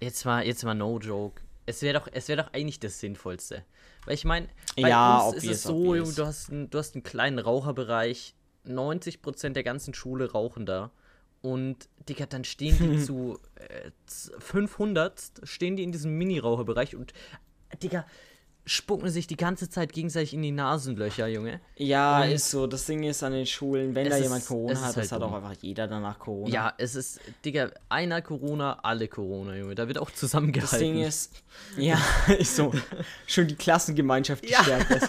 jetzt mal, jetzt mal no joke. Es wäre doch, es wäre doch eigentlich das Sinnvollste. Weil ich meine, bei Ja, uns ist es so, obvious. du hast, einen, du hast einen kleinen Raucherbereich, 90% der ganzen Schule rauchen da. Und, Digga, dann stehen die (laughs) zu äh, 500, stehen die in diesem Mini-Raucherbereich und, Digga, spucken sich die ganze Zeit gegenseitig in die Nasenlöcher, Junge. Ja, Und- ist so. Das Ding ist an den Schulen, wenn da ist- jemand Corona hat, das halt hat auch einfach jeder danach Corona. Ja, es ist, Digga, einer Corona, alle Corona, Junge. Da wird auch Das zusammengehalten. Ding ist, ja, (laughs) ist so. Schon die Klassengemeinschaft Ja. gestärkt. du?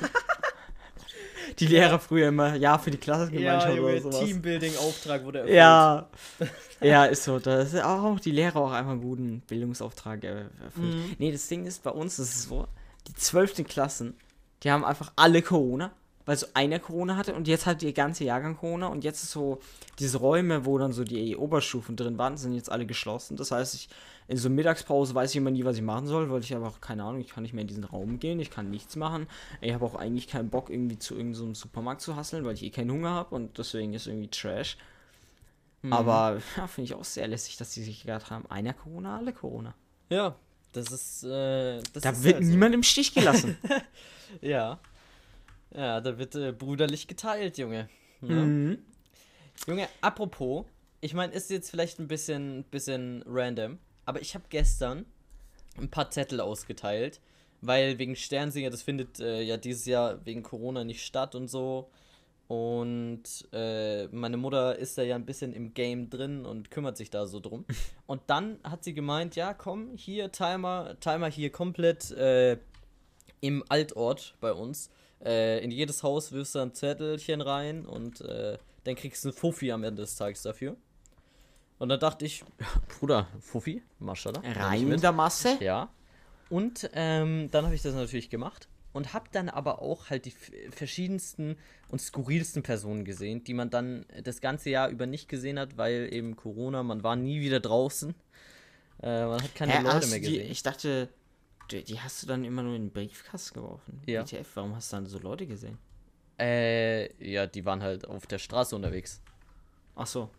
Die Lehrer früher immer, ja, für die ja, Klassengemeinschaft oder Junge, sowas. Teambuilding-Auftrag wurde erfüllt. Ja. (laughs) ja, ist so. Da ist auch die Lehrer auch einfach einen guten Bildungsauftrag erfüllt. Mhm. Nee, das Ding ist, bei uns ist es so, die 12. Klassen, die haben einfach alle Corona, weil so einer Corona hatte und jetzt hat der ganze Jahrgang Corona und jetzt ist so, diese Räume, wo dann so die Oberstufen drin waren, sind jetzt alle geschlossen. Das heißt, ich in so Mittagspause weiß ich immer nie, was ich machen soll, weil ich einfach, keine Ahnung, ich kann nicht mehr in diesen Raum gehen, ich kann nichts machen. Ich habe auch eigentlich keinen Bock, irgendwie zu irgendeinem so Supermarkt zu hasseln, weil ich eh keinen Hunger habe und deswegen ist irgendwie Trash. Mhm. Aber ja, finde ich auch sehr lässig, dass die sich gedacht haben, einer Corona, alle Corona. Ja, das ist, äh, das Da ist wird halt so. niemand im Stich gelassen. (laughs) Ja. Ja, da wird äh, brüderlich geteilt, Junge. Ja. mhm. Junge, apropos, ich meine, ist jetzt vielleicht ein bisschen, bisschen random, aber ich habe gestern ein paar Zettel ausgeteilt, weil wegen Sternsinger, das findet äh, ja dieses Jahr wegen Corona nicht statt und so. Und äh, meine Mutter ist da ja ein bisschen im Game drin und kümmert sich da so drum. (laughs) Und dann hat sie gemeint, ja, komm, hier, Timer, Timer hier komplett äh, im Altort bei uns. Äh, in jedes Haus wirfst du ein Zettelchen rein und äh, dann kriegst du einen Fuffi am Ende des Tages dafür. Und dann dachte ich, Bruder, Fuffi, Maschallah. Rein mit. in der Masse. Ja. Und ähm, dann habe ich das natürlich gemacht und habe dann aber auch halt die verschiedensten und skurrilsten Personen gesehen, die man dann das ganze Jahr über nicht gesehen hat, weil eben Corona, man war nie wieder draußen. Äh, man hat keine Hä, Leute mehr du die, gesehen. ich dachte, die, die hast du dann immer nur in den Briefkasten geworfen. Ja. WTF, warum hast du dann so Leute gesehen? Äh, ja, die waren halt auf der Straße unterwegs. Ach so.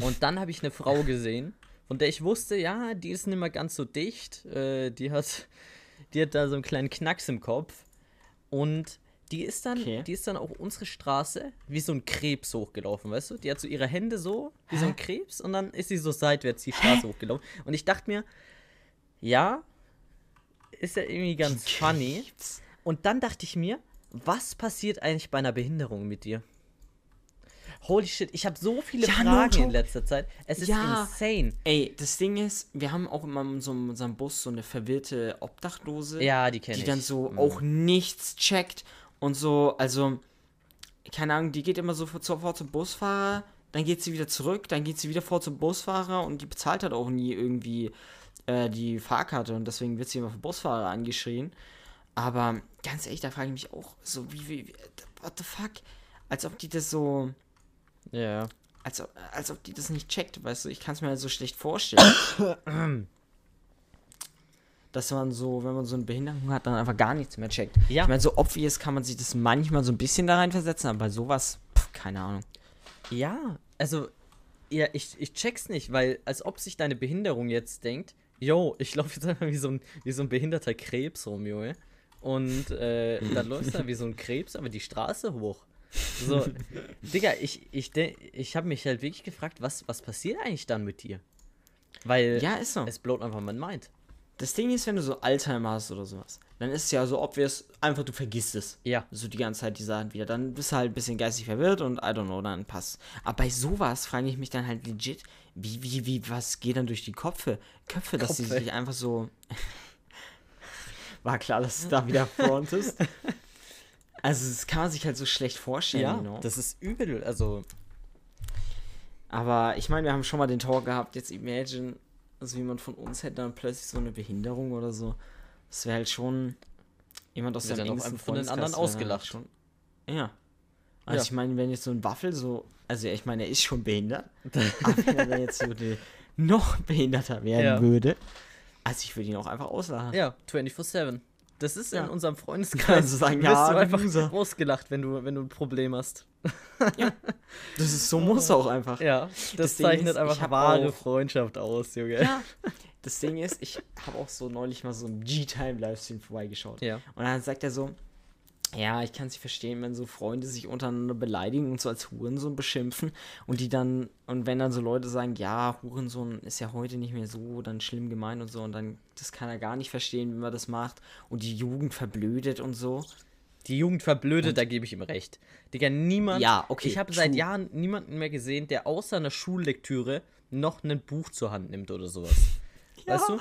Und dann habe ich eine Frau gesehen, von der ich wusste, ja, die ist nicht mehr ganz so dicht. Äh, die hat, die hat da so einen kleinen Knacks im Kopf. Und die ist dann, Okay. die ist dann auch unsere Straße wie so ein Krebs hochgelaufen, weißt du? Die hat so ihre Hände so wie so ein Krebs und dann ist sie so seitwärts die Straße hochgelaufen. Und ich dachte mir, ja, ist ja irgendwie ganz funny. Und dann dachte ich mir, was passiert eigentlich bei einer Behinderung mit dir? Holy shit, ich habe so viele Ja, Fragen Noto. in letzter Zeit. Es ist Ja. insane. Ey, das Ding ist, wir haben auch immer in so unserem Bus so eine verwirrte Obdachlose. Ja, die kenne die ich. dann so Mhm. auch nichts checkt und so, also, keine Ahnung, die geht immer so vor, vor zum Busfahrer, dann geht sie wieder zurück, dann geht sie wieder vor zum Busfahrer und die bezahlt halt auch nie irgendwie äh, die Fahrkarte und deswegen wird sie immer vom Busfahrer angeschrien. Aber ganz ehrlich, da frage ich mich auch so, wie, wie, wie what the fuck? Als ob die das so, Ja. als ob, als ob die das nicht checkt, weißt du, ich kann es mir halt so schlecht vorstellen. (coughs) Dass man so, wenn man so eine Behinderung hat, dann einfach gar nichts mehr checkt. Ja. Ich meine, so obvious kann man sich das manchmal so ein bisschen da reinversetzen, aber bei sowas, pff, keine Ahnung. Ja, also, ja, ich, ich check's nicht, weil als ob sich deine Behinderung jetzt denkt, yo, ich laufe jetzt einfach wie so, ein, wie so ein behinderter Krebs rum, Junge. Und äh, dann läufst du (laughs) dann wie so ein Krebs, aber die Straße hoch. So, (laughs) Digga, ich, ich, ich habe mich halt wirklich gefragt, was, was passiert eigentlich dann mit dir? Weil Ja, ist so. es blowt einfach mein Mind. Das Ding ist, wenn du so Alzheimer hast oder sowas, dann ist es ja so obvious, einfach du vergisst es. Ja. So die ganze Zeit die Sachen wieder. Dann bist du halt ein bisschen geistig verwirrt und I don't know, dann passt. Aber bei sowas frage ich mich dann halt legit, wie, wie, wie, was geht dann durch die Köpfe? Köpfe, dass sie Kopfe. sich einfach so. (laughs) War klar, dass du da wieder frontest. (laughs) Also, das kann man sich halt so schlecht vorstellen, Ja, you know? das ist übel. Also, Aber ich meine, wir haben schon mal den Talk gehabt, jetzt imagine, also jemand von uns hätte dann plötzlich so eine Behinderung oder so. Das wäre halt schon jemand aus seinem engsten von den anderen halt ausgelacht. Schon, ja. Also Ja. ich meine, wenn jetzt so ein Waffel so, also ich meine, er ist schon behindert, (laughs) aber wenn er dann jetzt so noch behinderter werden Ja. würde, also ich würde ihn auch einfach auslachen. ja, 24-7. Das ist Ja. in unserem (laughs) Freundeskreis. Sagen, wirst ja, du du einfach Loser. ausgelacht, wenn du, wenn du ein Problem hast. Das ist, so (laughs) muss er auch einfach. Ja, das, Das zeichnet ist, einfach wahre auch- Freundschaft aus, Junge. Ja. (laughs) Das Ding ist, ich habe auch so neulich mal so einen G-Time-Livestream vorbeigeschaut. Ja. Und dann sagt er so, Ja, ich kann es nicht verstehen, wenn so Freunde sich untereinander beleidigen und so als Hurensohn beschimpfen und die dann, und wenn dann so Leute sagen, ja, Hurensohn ist ja heute nicht mehr so, dann schlimm gemeint und so, und dann, das kann er gar nicht verstehen, wie man das macht und die Jugend verblödet und so. Die Jugend verblödet, da gebe ich ihm recht. Digga, niemand. Ja, okay, Ich habe seit. Jahren niemanden mehr gesehen, der außer einer Schullektüre noch ein Buch zur Hand nimmt oder sowas. (laughs) Weißt du?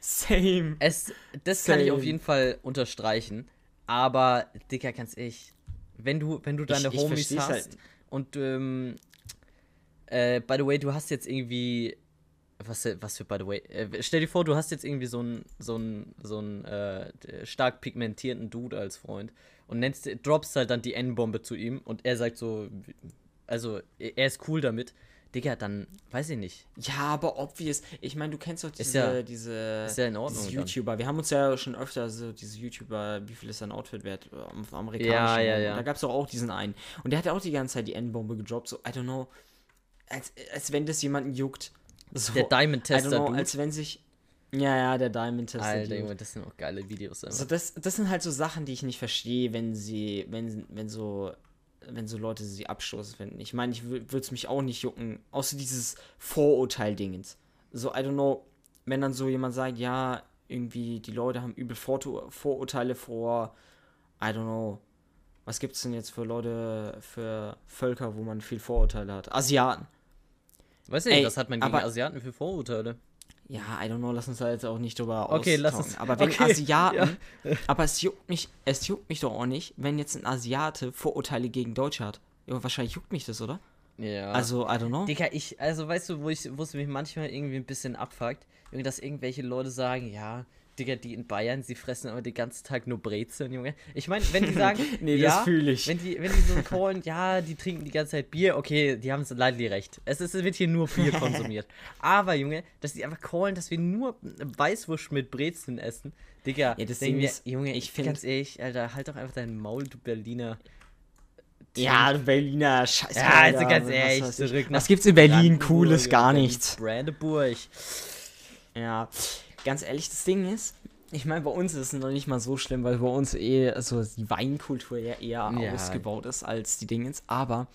Same. Es, das kann ich auf Same. jeden Fall unterstreichen. Aber, Digga, ganz ehrlich, wenn du, wenn du deine ich Homies versteh's hast halt. und ähm, äh, by the way, du hast jetzt irgendwie. Was, was für by the way? Äh, stell dir vor, du hast jetzt irgendwie so einen so einen so einen äh, stark pigmentierten Dude als Freund und nennst droppst halt dann die N-Bombe zu ihm und er sagt so, also er ist cool damit. Digga, dann weiß ich nicht. Ja, aber obvious. Ich meine, du kennst doch diese, ja- diese, ja in Ordnung diese dann. YouTuber. Wir haben uns ja schon öfter so diese YouTuber, wie viel ist ein Outfit wert, am amerikanischen. Ja, ja, ja. Da gab es doch auch diesen einen. Und der hat ja auch die ganze Zeit die N-Bombe gedroppt. So, I don't know. Als, als wenn das jemanden juckt. So, Der Diamond I don't Tester know, Dude. als wenn sich. Ja, ja, der Diamond Tester. Alter. Junge, das sind auch geile Videos. Einfach. So, das, das sind halt so Sachen, die ich nicht verstehe, wenn sie, wenn, wenn so, wenn so Leute sie abstoßen finden. Ich meine, ich würde es mich auch nicht jucken, außer dieses Vorurteil-Dingens. So, I don't know, wenn dann so jemand sagt, ja, irgendwie die Leute haben übel Vortu- Vorurteile vor, I don't know, was gibt's denn jetzt für Leute, für Völker, wo man viel Vorurteile hat? Asiaten. Weißt du, Ey, was hat man gegen aber- Asiaten für Vorurteile? Ja, I don't know, lass uns da jetzt auch nicht drüber Okay, lass uns- Aber wenn okay, Asiaten, aber es juckt mich, es juckt mich doch auch nicht, wenn jetzt ein Asiate Vorurteile gegen Deutsche hat. Ja, wahrscheinlich juckt mich das, oder? Ja. Also, I don't know. Digga, ich, also weißt du, wo ich, wo es mich manchmal irgendwie ein bisschen abfuckt, dass irgendwelche Leute sagen, ja, Digga, die in Bayern, sie fressen aber den ganzen Tag nur Brezeln, Junge. Ich meine, wenn die (laughs) sagen, Nee, ja, das fühl ich. Wenn die, wenn die so callen, ja, die trinken die ganze Zeit Bier, okay, die haben es leider recht. Es, ist, es wird hier nur Bier konsumiert. (laughs) Aber, Junge, dass die einfach callen, dass wir nur Weißwurst mit Brezeln essen, Digga, Ja, das Ding ist, Junge, ich ich find- ganz ehrlich, Alter, halt doch einfach deinen Maul, du Berliner. ja, du Berliner Scheiße. Ja, also ganz ehrlich, was, nach was gibt's in Berlin? Cooles, gar nichts. Brandenburg. Ja, ganz ehrlich, das Ding ist, ich meine, bei uns ist es noch nicht mal so schlimm, weil bei uns eh, also die Weinkultur ja eher Ja. ausgebaut ist als die Dingens, aber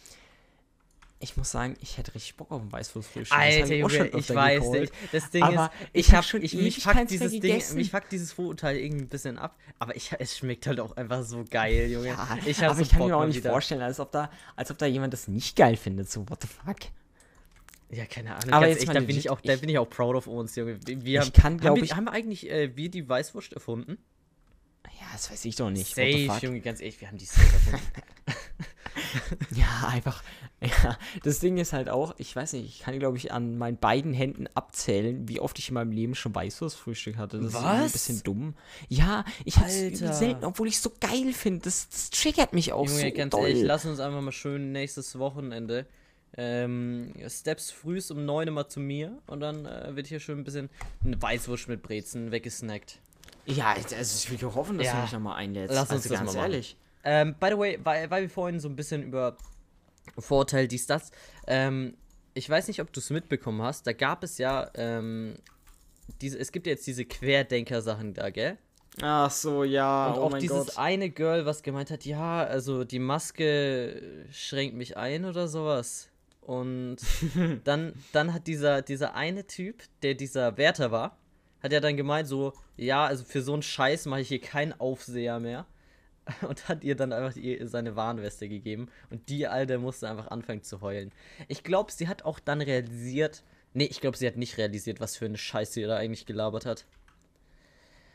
ich muss sagen, ich hätte richtig Bock auf ein Weißwurstfrühstück. Alter, Junge, ich öfter weiß nicht. Das Ding Aber ist, ich ich hab schon ich, mich fuckt dieses Ding, mich fuckt dieses Vorurteil irgendwie ein bisschen ab, aber ich, es schmeckt halt auch einfach so geil, Junge. Ja, ich aber so ich kann Bock mir auch nicht wieder. vorstellen, als ob, da, als ob da jemand das nicht geil findet. So, what the fuck? Ja, keine Ahnung. Aber jetzt echt, da bin ich auch, da bin ich auch proud of uns, Junge. Wir wir Ich haben, kann, haben, glaub wir, ich- haben wir eigentlich äh, wir die Weißwurst erfunden? Ja, das weiß ich doch nicht. Safe? Junge, ganz ehrlich, wir haben die safe erfunden. (laughs) (laughs) Ja, einfach. Ja, das Ding ist halt auch, ich weiß nicht, ich kann, glaube ich, an meinen beiden Händen abzählen, wie oft ich in meinem Leben schon Weißwurstfrühstück hatte. Das ist irgendwie ein Was? bisschen dumm. Ja, ich hab's selten, obwohl ich es so geil finde. Das, das triggert mich auch Junge, so ganz doll. ehrlich, lass uns einfach mal schön nächstes Wochenende ähm, Steps frühst um 9 Uhr mal zu mir und dann äh, wird hier schön ein bisschen eine Weißwurst mit Brezen weggesnackt. ja, also ich will ja hoffen, dass Ja. du mich nochmal einlädst. Lass uns also das ganz mal ehrlich. Ähm, by the way, weil, weil wir vorhin so ein bisschen über Vorteil dies, das, ähm, ich weiß nicht, ob du es mitbekommen hast, da gab es ja, ähm, diese, es gibt ja jetzt diese Querdenker-Sachen da, gell? Ach so, ja, Und oh auch dieses Gott. eine Girl, was gemeint hat, ja, also die Maske schränkt mich ein oder sowas. Und (laughs) dann, dann hat dieser, dieser eine Typ, der dieser Wärter war, hat ja dann gemeint, so, ja, also für so einen Scheiß mache ich hier keinen Aufseher mehr. (laughs) Und hat ihr dann einfach die, seine Warnweste gegeben. Und die Alte musste einfach anfangen zu heulen. Ich glaube, sie hat auch dann realisiert. Nee, ich glaube, sie hat nicht realisiert, was für eine Scheiße sie da eigentlich gelabert hat.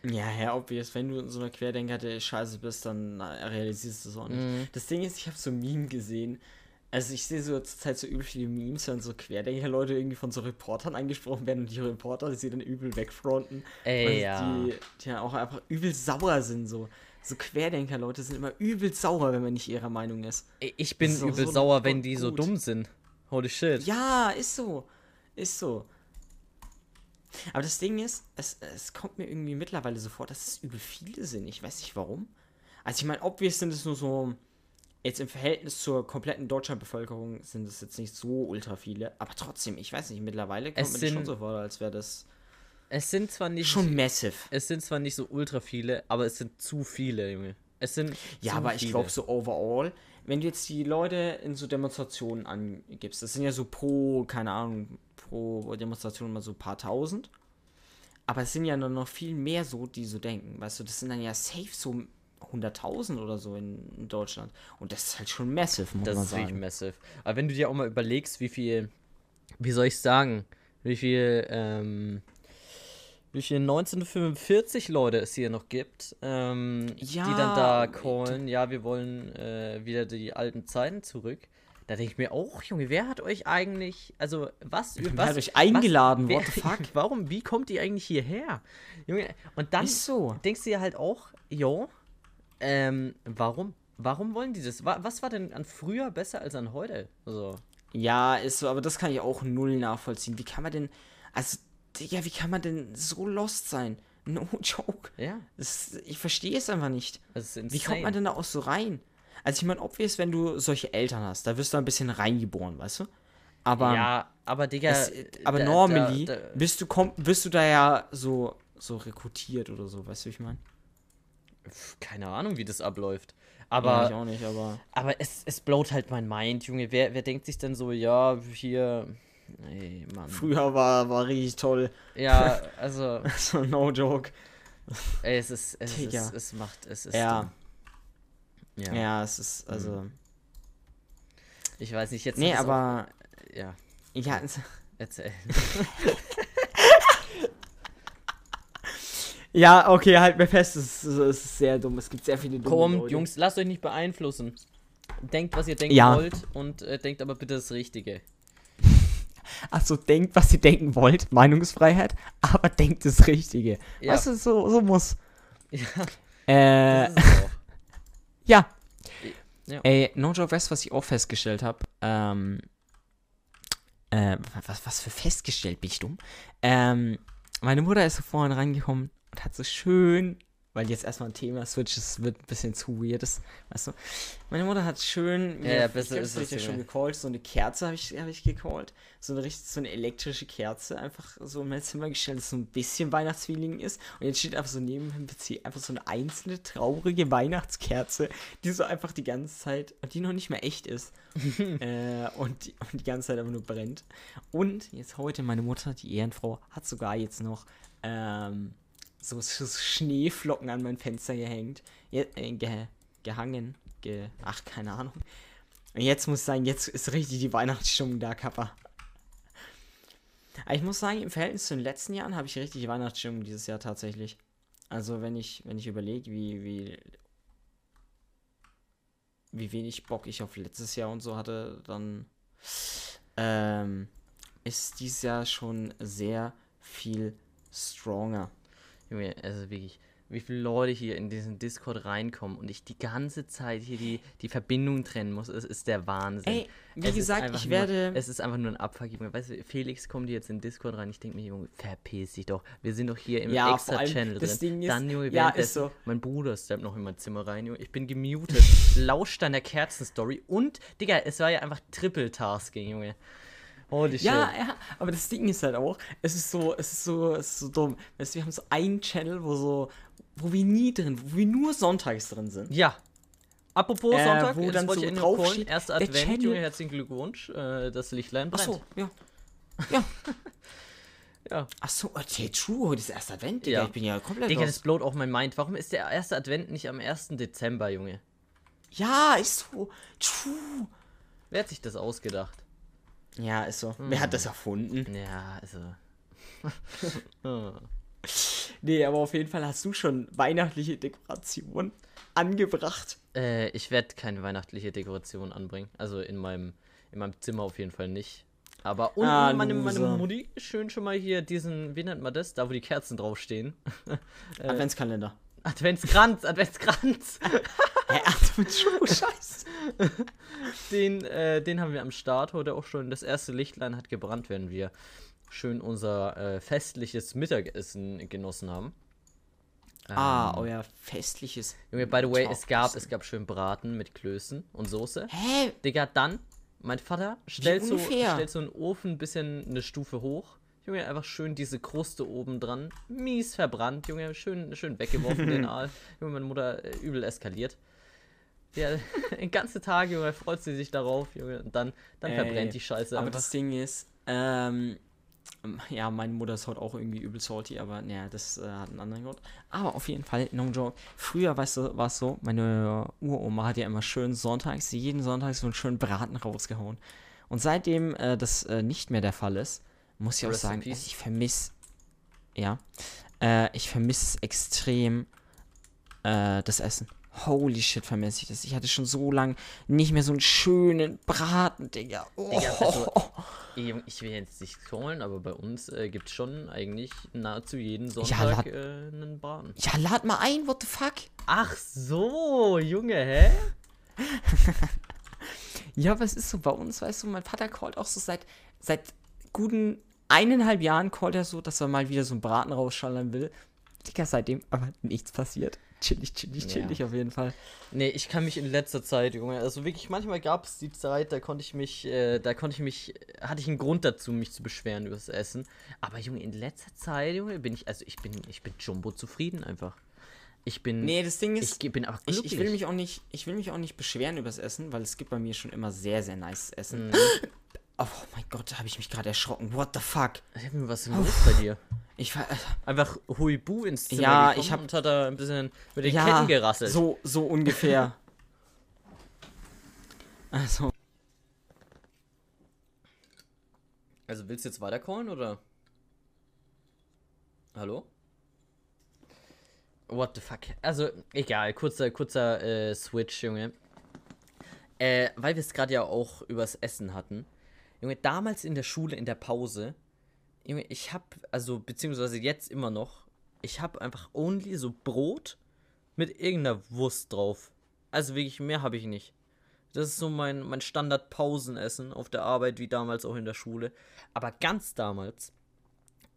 Ja, ja, obvious. Wenn du in so einer Querdenker der Scheiße bist, dann realisierst du es auch nicht. Mhm. Das Ding ist, ich habe so ein Meme gesehen. Also ich sehe so zur Zeit so übel viele Memes, wenn so Querdenker-Leute irgendwie von so Reportern angesprochen werden und die Reporter sie dann übel wegfronten. Ey, ja. Die, die ja auch einfach übel sauer sind. So, so Querdenker-Leute sind immer übel sauer, wenn man nicht ihrer Meinung ist. Ich bin ist übel so sauer, gut. wenn die so dumm sind. Holy shit. Ja, ist so. Ist so. Aber das Ding ist, es, es kommt mir irgendwie mittlerweile so vor, dass es übel viele sind. Ich weiß nicht warum. Also ich meine, obvious sind es nur so, jetzt im Verhältnis zur kompletten Deutschlandbevölkerung sind es jetzt nicht so ultra viele. Aber trotzdem, ich weiß nicht, mittlerweile kommt Es mir das schon sind- so vor, als wäre das Es sind zwar nicht schon massive. es sind zwar nicht so ultra viele, aber es sind zu viele, Junge. Es sind Ja, aber ich viele. glaube so overall, wenn du jetzt die Leute in so Demonstrationen angibst, das sind ja so pro, keine Ahnung, pro Demonstration mal so ein paar tausend. Aber es sind ja dann noch viel mehr so, die so denken. Weißt du, das sind dann ja safe so 100.000 oder so in, in Deutschland. Und das ist halt schon massive, muss Das man ist wirklich sagen. massive. Aber wenn du dir auch mal überlegst, wie viel, wie soll ich sagen, wie viel, ähm, wie viel 1945 Leute es hier noch gibt, ähm, die Ja, dann da callen, ja, wir wollen äh, wieder die alten Zeiten zurück. Da denke ich mir auch, Junge, wer hat euch eigentlich, also was, was hat euch eingeladen? wer, What the fuck? (laughs) Warum, wie kommt die eigentlich hierher? Junge, und dann so. denkst du dir halt auch, jo, ähm, warum? Warum wollen die das? Wa- Was war denn an früher besser als an heute? Also, Ja, ist so, aber das kann ich auch null nachvollziehen. Wie kann man denn, also, Digga, wie kann man denn so lost sein? No (laughs) joke. ja, Das, ich verstehe es einfach nicht. Wie kommt man denn da auch so rein? Also ich meine, obvious, wenn du solche Eltern hast, da wirst du ein bisschen reingeboren, weißt du? Aber, Ja, aber Digga. es, äh, aber da- normally da- da- bist du komm, wirst du da ja so so rekrutiert oder so, weißt du, wie ich meine? Keine Ahnung, wie das abläuft. Aber auch nicht, aber aber es, es blowt halt mein Mind, Junge. Wer, wer denkt sich denn so, ja, hier. Ey, Mann. früher war war richtig toll. Ja, (laughs) also, so no joke. ey, es ist. Es, Digga. ist, es macht. Es ist. Ja. Ja. Ja, es ist also Ich weiß nicht, jetzt. Nee, aber Auch, ja, ja, erzähl. (laughs) (laughs) ja, okay, halt mir fest, es ist, es ist sehr dumm. Es gibt sehr viele dumme Kommt, Leute. Jungs, lasst euch nicht beeinflussen. Denkt, was ihr denken Ja. wollt und äh, denkt aber bitte das Richtige. (laughs) Also denkt, was ihr denken wollt, Meinungsfreiheit, (laughs) aber denkt das Richtige. Ja. Weißt du, so, so muss. (laughs) Ja, Äh, ja. Ja. Ey, no joke, weißt du, was ich auch festgestellt habe? Ähm, äh, was, was für festgestellt, bin ich dumm? Ähm, meine Mutter ist so vorhin reingekommen und hat so schön, weil jetzt erstmal ein Thema switcht, es wird ein bisschen zu weird, ist, weißt du? Meine Mutter hat schön, Ja, ja, ich das hab es, ich ja schon gecallt, so eine Kerze habe ich, hab ich gecallt. So eine richtig, so eine elektrische Kerze, einfach so in mein Zimmer gestellt, dass so ein bisschen Weihnachtsfeeling ist. Und jetzt steht einfach so neben dem PC einfach so eine einzelne traurige Weihnachtskerze, die so einfach die ganze Zeit, und die noch nicht mehr echt ist. (laughs) äh, und, die, und die ganze Zeit einfach nur brennt. Und jetzt heute meine Mutter, die Ehrenfrau, hat sogar jetzt noch ähm, so, so Schneeflocken an mein Fenster gehängt. Je, äh, ge, gehangen. Ge, ach, keine Ahnung. Und jetzt muss ich sagen, jetzt ist richtig die Weihnachtsstimmung da, Kappa. Aber ich muss sagen, im Verhältnis zu den letzten Jahren habe ich richtig Weihnachtsstimmung dieses Jahr tatsächlich. Also wenn ich, wenn ich überlege, wie, wie, wie wenig Bock ich auf letztes Jahr und so hatte, dann ähm, ist dieses Jahr schon sehr viel stronger. Junge, also wirklich, wie viele Leute hier in diesen Discord reinkommen und ich die ganze Zeit hier die, die Verbindung trennen muss, es ist der Wahnsinn. Ey, wie Es gesagt, ich nur, werde. Es ist einfach nur ein Abfuck. Weißt du, Felix kommt jetzt in Discord rein. Ich denke mir, Junge, verpiss dich doch. Wir sind doch hier im Ja, extra Channel das drin. Ding ist- Dann, Junge, ja, ist so. mein Bruder steppt noch in mein Zimmer rein. Junge. Ich bin gemutet. (laughs) Lausch deiner Kerzenstory. Und, Digga, es war ja einfach Triple-Tasking, Junge. Holy shit. Ja, ja, aber das Ding ist halt auch, es ist so, es ist so, es ist so dumm. Weißt wir haben so einen Channel, wo so, wo wir nie drin, wo wir nur sonntags drin sind. Ja. Apropos Äh, Sonntag, wo das dann so drauf steht, Erster Advent, Channel- Junge, herzlichen Glückwunsch. Äh, das Lichtlein Ach brennt. so, ja. Ja. (laughs) Ja. Ach so, okay, true, heute ist erster Advent, Digga. Ja. Ich bin ja komplett Digga, das blowt auch mein Mind. Warum ist der erste Advent nicht am 1. Dezember, Junge? Ja, ist so. True. Wer hat sich das ausgedacht? Ja, ist so. Wer hat das erfunden? Ja, also. (laughs) Nee, aber auf jeden Fall hast du schon weihnachtliche Dekoration angebracht. äh, ich werde keine weihnachtliche Dekoration anbringen. Also in meinem, in meinem Zimmer auf jeden Fall nicht. Aber unten Ah, meine, meine. Mutti schön schon mal hier diesen, wie nennt man das? Da, wo die Kerzen draufstehen. (laughs) Äh. Adventskalender. Adventskranz, Adventskranz. (laughs) Hä, Advent, true, scheiße. Den, äh, den haben wir am Start heute auch schon. Das erste Lichtlein hat gebrannt, während wir schön unser äh, festliches Mittagessen genossen haben. Ah, Ähm, euer festliches. Junge, by the way, es gab, es gab schön Braten mit Klößen und Soße. Hä? Digga, dann, mein Vater stellt so, stellt so einen Ofen ein bisschen eine Stufe hoch. Junge, einfach schön diese Kruste oben dran. Mies verbrannt, Junge, schön, schön weggeworfen, den (laughs) Aal. Junge, meine Mutter äh, übel eskaliert. Ja, (laughs) den ganzen Tag, Junge, freut sie sich darauf, Junge. Und dann, dann Ey, verbrennt die Scheiße Aber einfach. das Ding ist, ähm, ja, meine Mutter ist heute auch irgendwie übel salty, aber naja, das äh, hat einen anderen Grund. Aber auf jeden Fall, no joke. Früher, weißt du, war es so, meine Uroma hat ja immer schön sonntags, jeden Sonntag so einen schönen Braten rausgehauen. Und seitdem äh, das äh, nicht mehr der Fall ist, muss ich auch sagen, also ich vermisse, ja, äh, ich vermisse extrem äh, das Essen. Holy shit, vermisse ich das. Ich hatte schon so lange nicht mehr so einen schönen Braten, Digga. Oh. Digga, also, (laughs) ich will jetzt nicht trollen, aber bei uns äh, gibt es schon eigentlich nahezu jeden Sonntag lad- äh, einen Braten. Ja, lad mal ein, what the fuck? Ach so, Junge, hä? (laughs) Ja, aber es ist so bei uns, weißt du, mein Vater callt auch so seit, seit guten eineinhalb Jahren callt er so, dass er mal wieder so einen Braten rausschallern will. Digga, seitdem aber nichts passiert. Chillig, chillig, Ja. chillig auf jeden Fall. Nee, ich kann mich in letzter Zeit, Junge, also wirklich, manchmal gab es die Zeit, da konnte ich mich, äh, da konnte ich mich, hatte ich einen Grund dazu, mich zu beschweren über das Essen. Aber Junge, in letzter Zeit, Junge, bin ich, also ich bin, ich bin Jumbo zufrieden einfach. Ich bin, Nee, das Ding ich ist, ge- bin ich, glücklich. ich, will mich auch nicht, ich will mich auch nicht beschweren über das Essen, weil es gibt bei mir schon immer sehr, sehr nice Essen. Mhm. (laughs) Oh mein Gott, da habe ich mich gerade erschrocken. What the fuck? Ich hab mir was los bei dir. Ich war, äh, Einfach Huibu ins Zimmer Ja, ich hab- und hat da ein bisschen mit den ja, Ketten gerasselt. so, so ungefähr. (laughs) also, Also willst du jetzt weiter callen oder? Hallo? What the fuck? Also, egal, kurzer, kurzer äh, Switch, Junge. Äh, weil wir es gerade ja auch übers Essen hatten. Junge, damals in der Schule, in der Pause, Junge, ich hab, also, beziehungsweise jetzt immer noch, ich hab einfach only so Brot mit irgendeiner Wurst drauf. Also wirklich, mehr habe ich nicht. Das ist so mein, mein Standard-Pausenessen auf der Arbeit, wie damals auch in der Schule. Aber ganz damals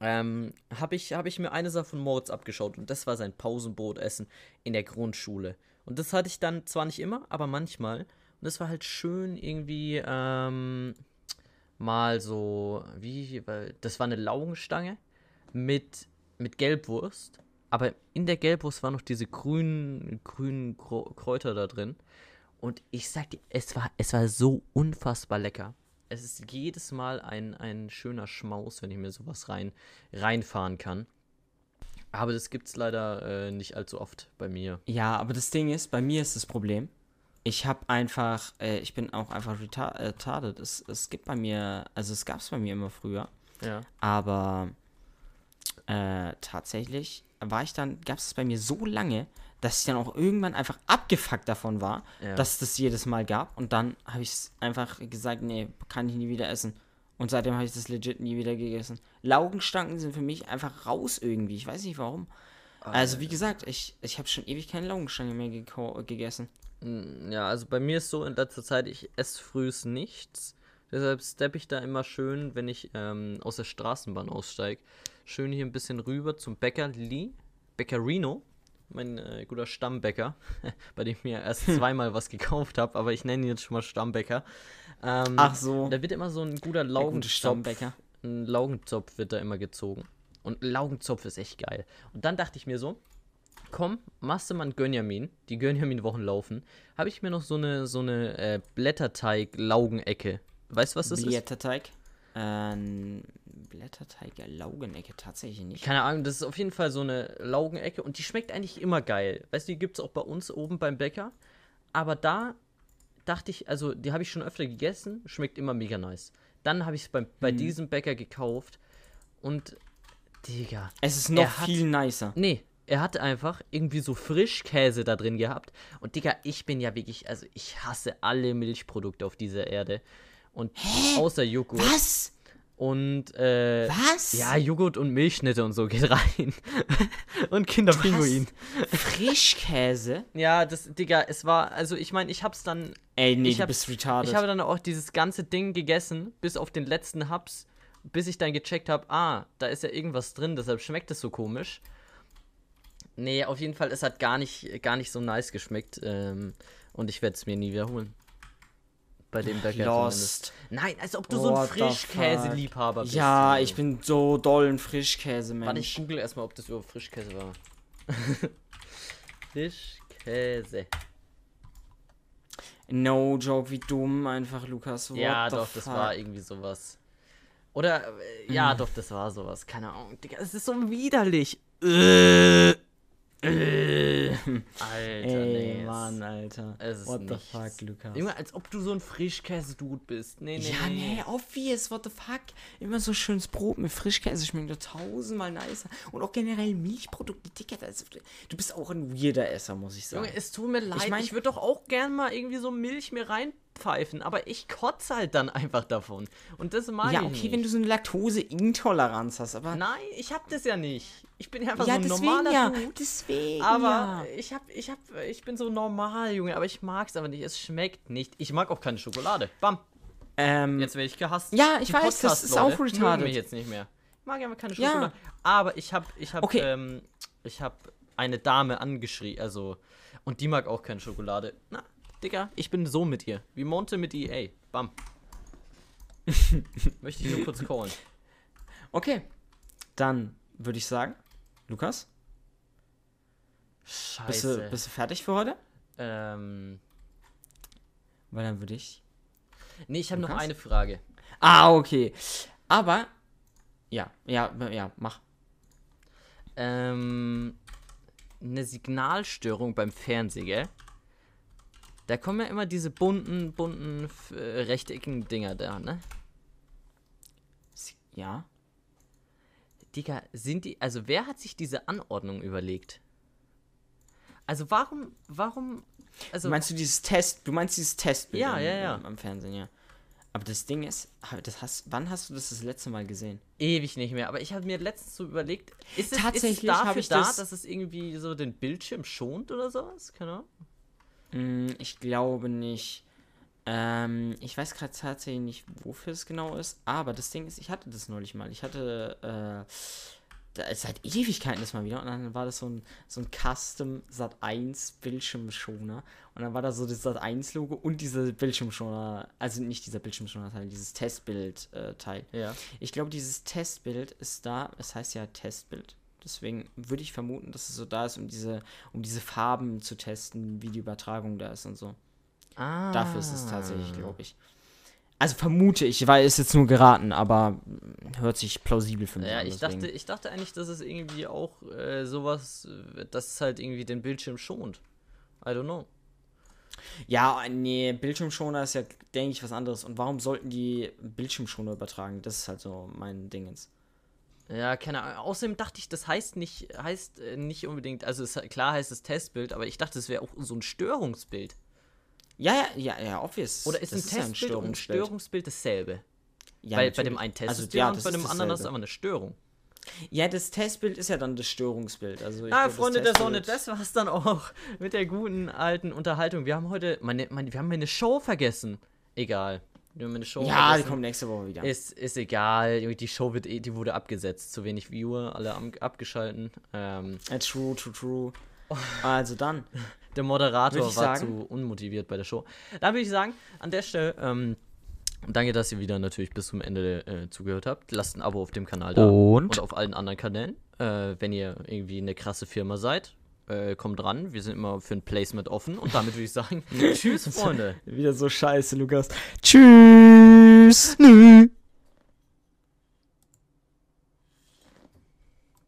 ähm, habe ich, hab ich mir eine Sache von Moritz abgeschaut und das war sein Pausenbrotessen in der Grundschule. Und das hatte ich dann zwar nicht immer, aber manchmal. Und das war halt schön irgendwie ähm, mal so, wie, das war eine Laugenstange mit, mit Gelbwurst. Aber in der Gelbwurst waren noch diese grünen, grünen Kräuter da drin. Und ich sag dir, es war, es war so unfassbar lecker. Es ist jedes Mal ein, ein schöner Schmaus, wenn ich mir sowas rein, reinfahren kann. Aber das gibt's leider äh, nicht allzu oft bei mir. Ja, aber das Ding ist, bei mir ist das Problem. Ich habe einfach, äh, ich bin auch einfach äh, retarded. Es, es gibt bei mir, also es gab es bei mir immer früher, Ja. aber äh, tatsächlich war ich dann, gab es bei mir so lange, dass ich dann auch irgendwann einfach abgefuckt davon war, Ja. dass es das jedes Mal gab. Und dann habe ich es einfach gesagt, nee, kann ich nie wieder essen. Und seitdem habe ich das legit nie wieder gegessen. Laugenstangen sind für mich einfach raus irgendwie. Ich weiß nicht warum. Also wie gesagt, ich, ich habe schon ewig keine Laugenstange mehr gegessen. Mm, Ja, also bei mir ist so in letzter Zeit, ich esse frühs nichts. Deshalb steppe ich da immer schön, wenn ich ähm, aus der Straßenbahn aussteige, schön hier ein bisschen rüber zum Bäckerli, Bäckerino, mein äh, guter Stammbäcker, (laughs) bei dem ich mir erst zweimal was gekauft habe, aber ich nenne ihn jetzt schon mal Stammbäcker. Ähm, Ach so. Da wird immer so ein guter gute Laugenzopf, ein Laugenzopf wird da immer gezogen. Und Laugenzopf ist echt geil. Und dann dachte ich mir so, komm, machst du mal einen Gönjamin, die Gönjamin-Wochen laufen, habe ich mir noch so eine, so eine äh, Blätterteig-Laugenecke. Weißt du, was das ist? Blätterteig. Ähm, Blätterteig, Laugenecke, tatsächlich nicht. Keine Ahnung, das ist auf jeden Fall so eine Laugenecke und die schmeckt eigentlich immer geil. Weißt du, die gibt es auch bei uns oben beim Bäcker. Aber da dachte ich, also die habe ich schon öfter gegessen, schmeckt immer mega nice. Dann habe ich es bei, bei diesem Bäcker gekauft und, Digga, Es ist noch viel nicer. Nee, er hat einfach irgendwie so Frischkäse da drin gehabt. Und Digga, ich bin ja wirklich, also ich hasse alle Milchprodukte auf dieser Erde. Und außer Joghurt. Was? Und äh, Was? ja, Joghurt und Milchschnitte und so geht rein. (laughs) und Kinderpinguin. Frischkäse? Ja, das, Digga, es war, also ich meine, ich hab's dann, Ey, nee, Ich du hab- bist retarded. ich habe dann auch dieses ganze Ding gegessen, bis auf den letzten Haps, bis ich dann gecheckt habe, ah, da ist ja irgendwas drin, deshalb schmeckt es so komisch. Nee, auf jeden Fall, es hat gar nicht, gar nicht so nice geschmeckt. Ähm, und ich werde es mir nie wiederholen. Bei dem Bäcker Lost. zumindest. Nein, als ob du so ein What Frischkäse-Liebhaber bist. Ja, Junge. ich bin so doll ein Frischkäse-Mensch. Warte, ich google erstmal, ob das überhaupt Frischkäse war. (laughs) Frischkäse. No joke, wie dumm einfach, Lukas. What ja, doch, das fuck? war irgendwie sowas. Oder, äh, ja, doch, das war sowas. Keine Ahnung. Digga, es ist so widerlich. Äh, äh. Alter, Ey, nee. Mann, Alter. es ist What the nichts. fuck, Lukas? Junge, als ob du so ein Frischkäse-Dude bist. Nee, nee, ja, nee. obvious, what the fuck. Immer so schönes Brot mit Frischkäse schmeckt doch tausendmal nicer. Und auch generell Milchprodukte, Dicker. Das, du bist auch ein weirder Esser, muss ich sagen. Junge, es tut mir leid. Ich, mein- würde doch auch gern mal irgendwie so Milch mir reinpfeifen, aber ich kotze halt dann einfach davon. Und das mag ja, ich okay, nicht. wenn du so eine Laktoseintoleranz hast, aber. Nein, ich hab das ja nicht. Ich bin ja einfach ja, so ein deswegen normaler ja. Dude. Deswegen. Aber ja. ich hab, ich hab, ich bin so normal, Junge, aber ich mag's aber nicht. Es schmeckt nicht. Ich mag auch keine Schokolade. Bam. Ähm, Jetzt werde ich gehasst. Ja, ich weiß, das ist auch Podcast-Leute retarded. mich jetzt nicht mehr. Ich mag einfach keine Ja. Schokolade. Aber ich hab, ich hab, Okay. ähm, ich hab eine Dame angeschrien, also, und die mag auch keine Schokolade. Na, Digga, ich bin so mit ihr. Wie Monte mit EA. Bam. (laughs) Möchte ich nur kurz callen. okay. Dann würde ich sagen, Lukas, bist Scheiße. du, bist du fertig für heute? ähm, Weil dann würde ich. nee, ich habe noch eine Frage. Ah, okay. Aber. Ja, ja, ja, mach. ähm, eine Signalstörung beim Fernsehen, gell? Da kommen ja immer diese bunten, bunten, äh, rechteckigen Dinger da, ne? Ja. Digga, sind die, also wer hat sich diese Anordnung überlegt? Also warum, warum, also, meinst du dieses Test? Du meinst dieses Testbild Ja, am, ja, ja. Am, Fernsehen, ja. Aber das Ding ist, das hast, wann hast du das das letzte Mal gesehen? ewig nicht mehr, aber ich habe mir letztens so überlegt, ist es, Tatsächlich ist es dafür ich da, das- dass es irgendwie so den Bildschirm schont oder sowas? Keine Ahnung. Hm, ich glaube nicht. Ähm, ich weiß gerade tatsächlich nicht, wofür es genau ist, aber das Ding ist, ich hatte das neulich mal. Ich hatte, äh, da ist seit Ewigkeiten das mal wieder und dann war das so ein, so ein Custom Sat 1 Bildschirmschoner und dann war da so das Sat 1 Logo und dieser Bildschirmschoner, also nicht dieser Bildschirmschoner Teil, dieses Testbild äh, Teil. Ja. Ich glaube, dieses Testbild ist da, es heißt ja Testbild. Deswegen würde ich vermuten, dass es so da ist, um diese, um diese Farben zu testen, wie die Übertragung da ist und so. Ah. Dafür ist es tatsächlich, glaube ich. Also vermute ich, weil es jetzt nur geraten, aber hört sich plausibel für mich Ja, an. ich deswegen. dachte, ich dachte eigentlich, dass es irgendwie auch äh, sowas, äh, dass es halt irgendwie den Bildschirm schont. I don't know. Ja, nee, Bildschirmschoner ist ja, denke ich, was anderes. Und warum sollten die Bildschirmschoner übertragen? Das ist halt so mein Ding jetzt. Ja, keine Ahnung. Außerdem dachte ich, das heißt nicht, heißt äh, nicht unbedingt, also es, klar heißt es Testbild, aber ich dachte, es wäre auch so ein Störungsbild. Ja, ja, ja, ja, obvious. Oder ist Das ein ja Testbild und ein Störungsbild. Störungsbild dasselbe? Ja, Weil bei dem natürlich. einen Test Also, ist ja, und das bei dem ist anderen ist dasselbe. aber eine Störung. Ja, das Testbild ist ja dann das Störungsbild. Also ich ah, glaub, Freunde der Sonne, das war's dann auch mit der guten alten Unterhaltung. Wir haben heute, meine, meine, wir haben eine Show vergessen. Egal. Wir haben eine Show Ja, die kommt nächste Woche wieder. Ist, ist egal, die Show wird eh, die wurde abgesetzt, zu wenig Viewer, alle am, abgeschalten. Ähm, Äh, true, true, true. (laughs) Also dann. der Moderator war sagen- zu unmotiviert bei der Show. Da würde ich sagen, an der Stelle, ähm, danke, dass ihr wieder natürlich bis zum Ende äh, zugehört habt. Lasst ein Abo auf dem Kanal da. Und? auf allen anderen Kanälen. Äh, wenn ihr irgendwie eine krasse Firma seid, äh, kommt ran. Wir sind immer für ein Placement offen. Und damit würde ich sagen, (laughs) tschüss, Freunde. Wieder so scheiße, Lukas. Tschüss. Nö.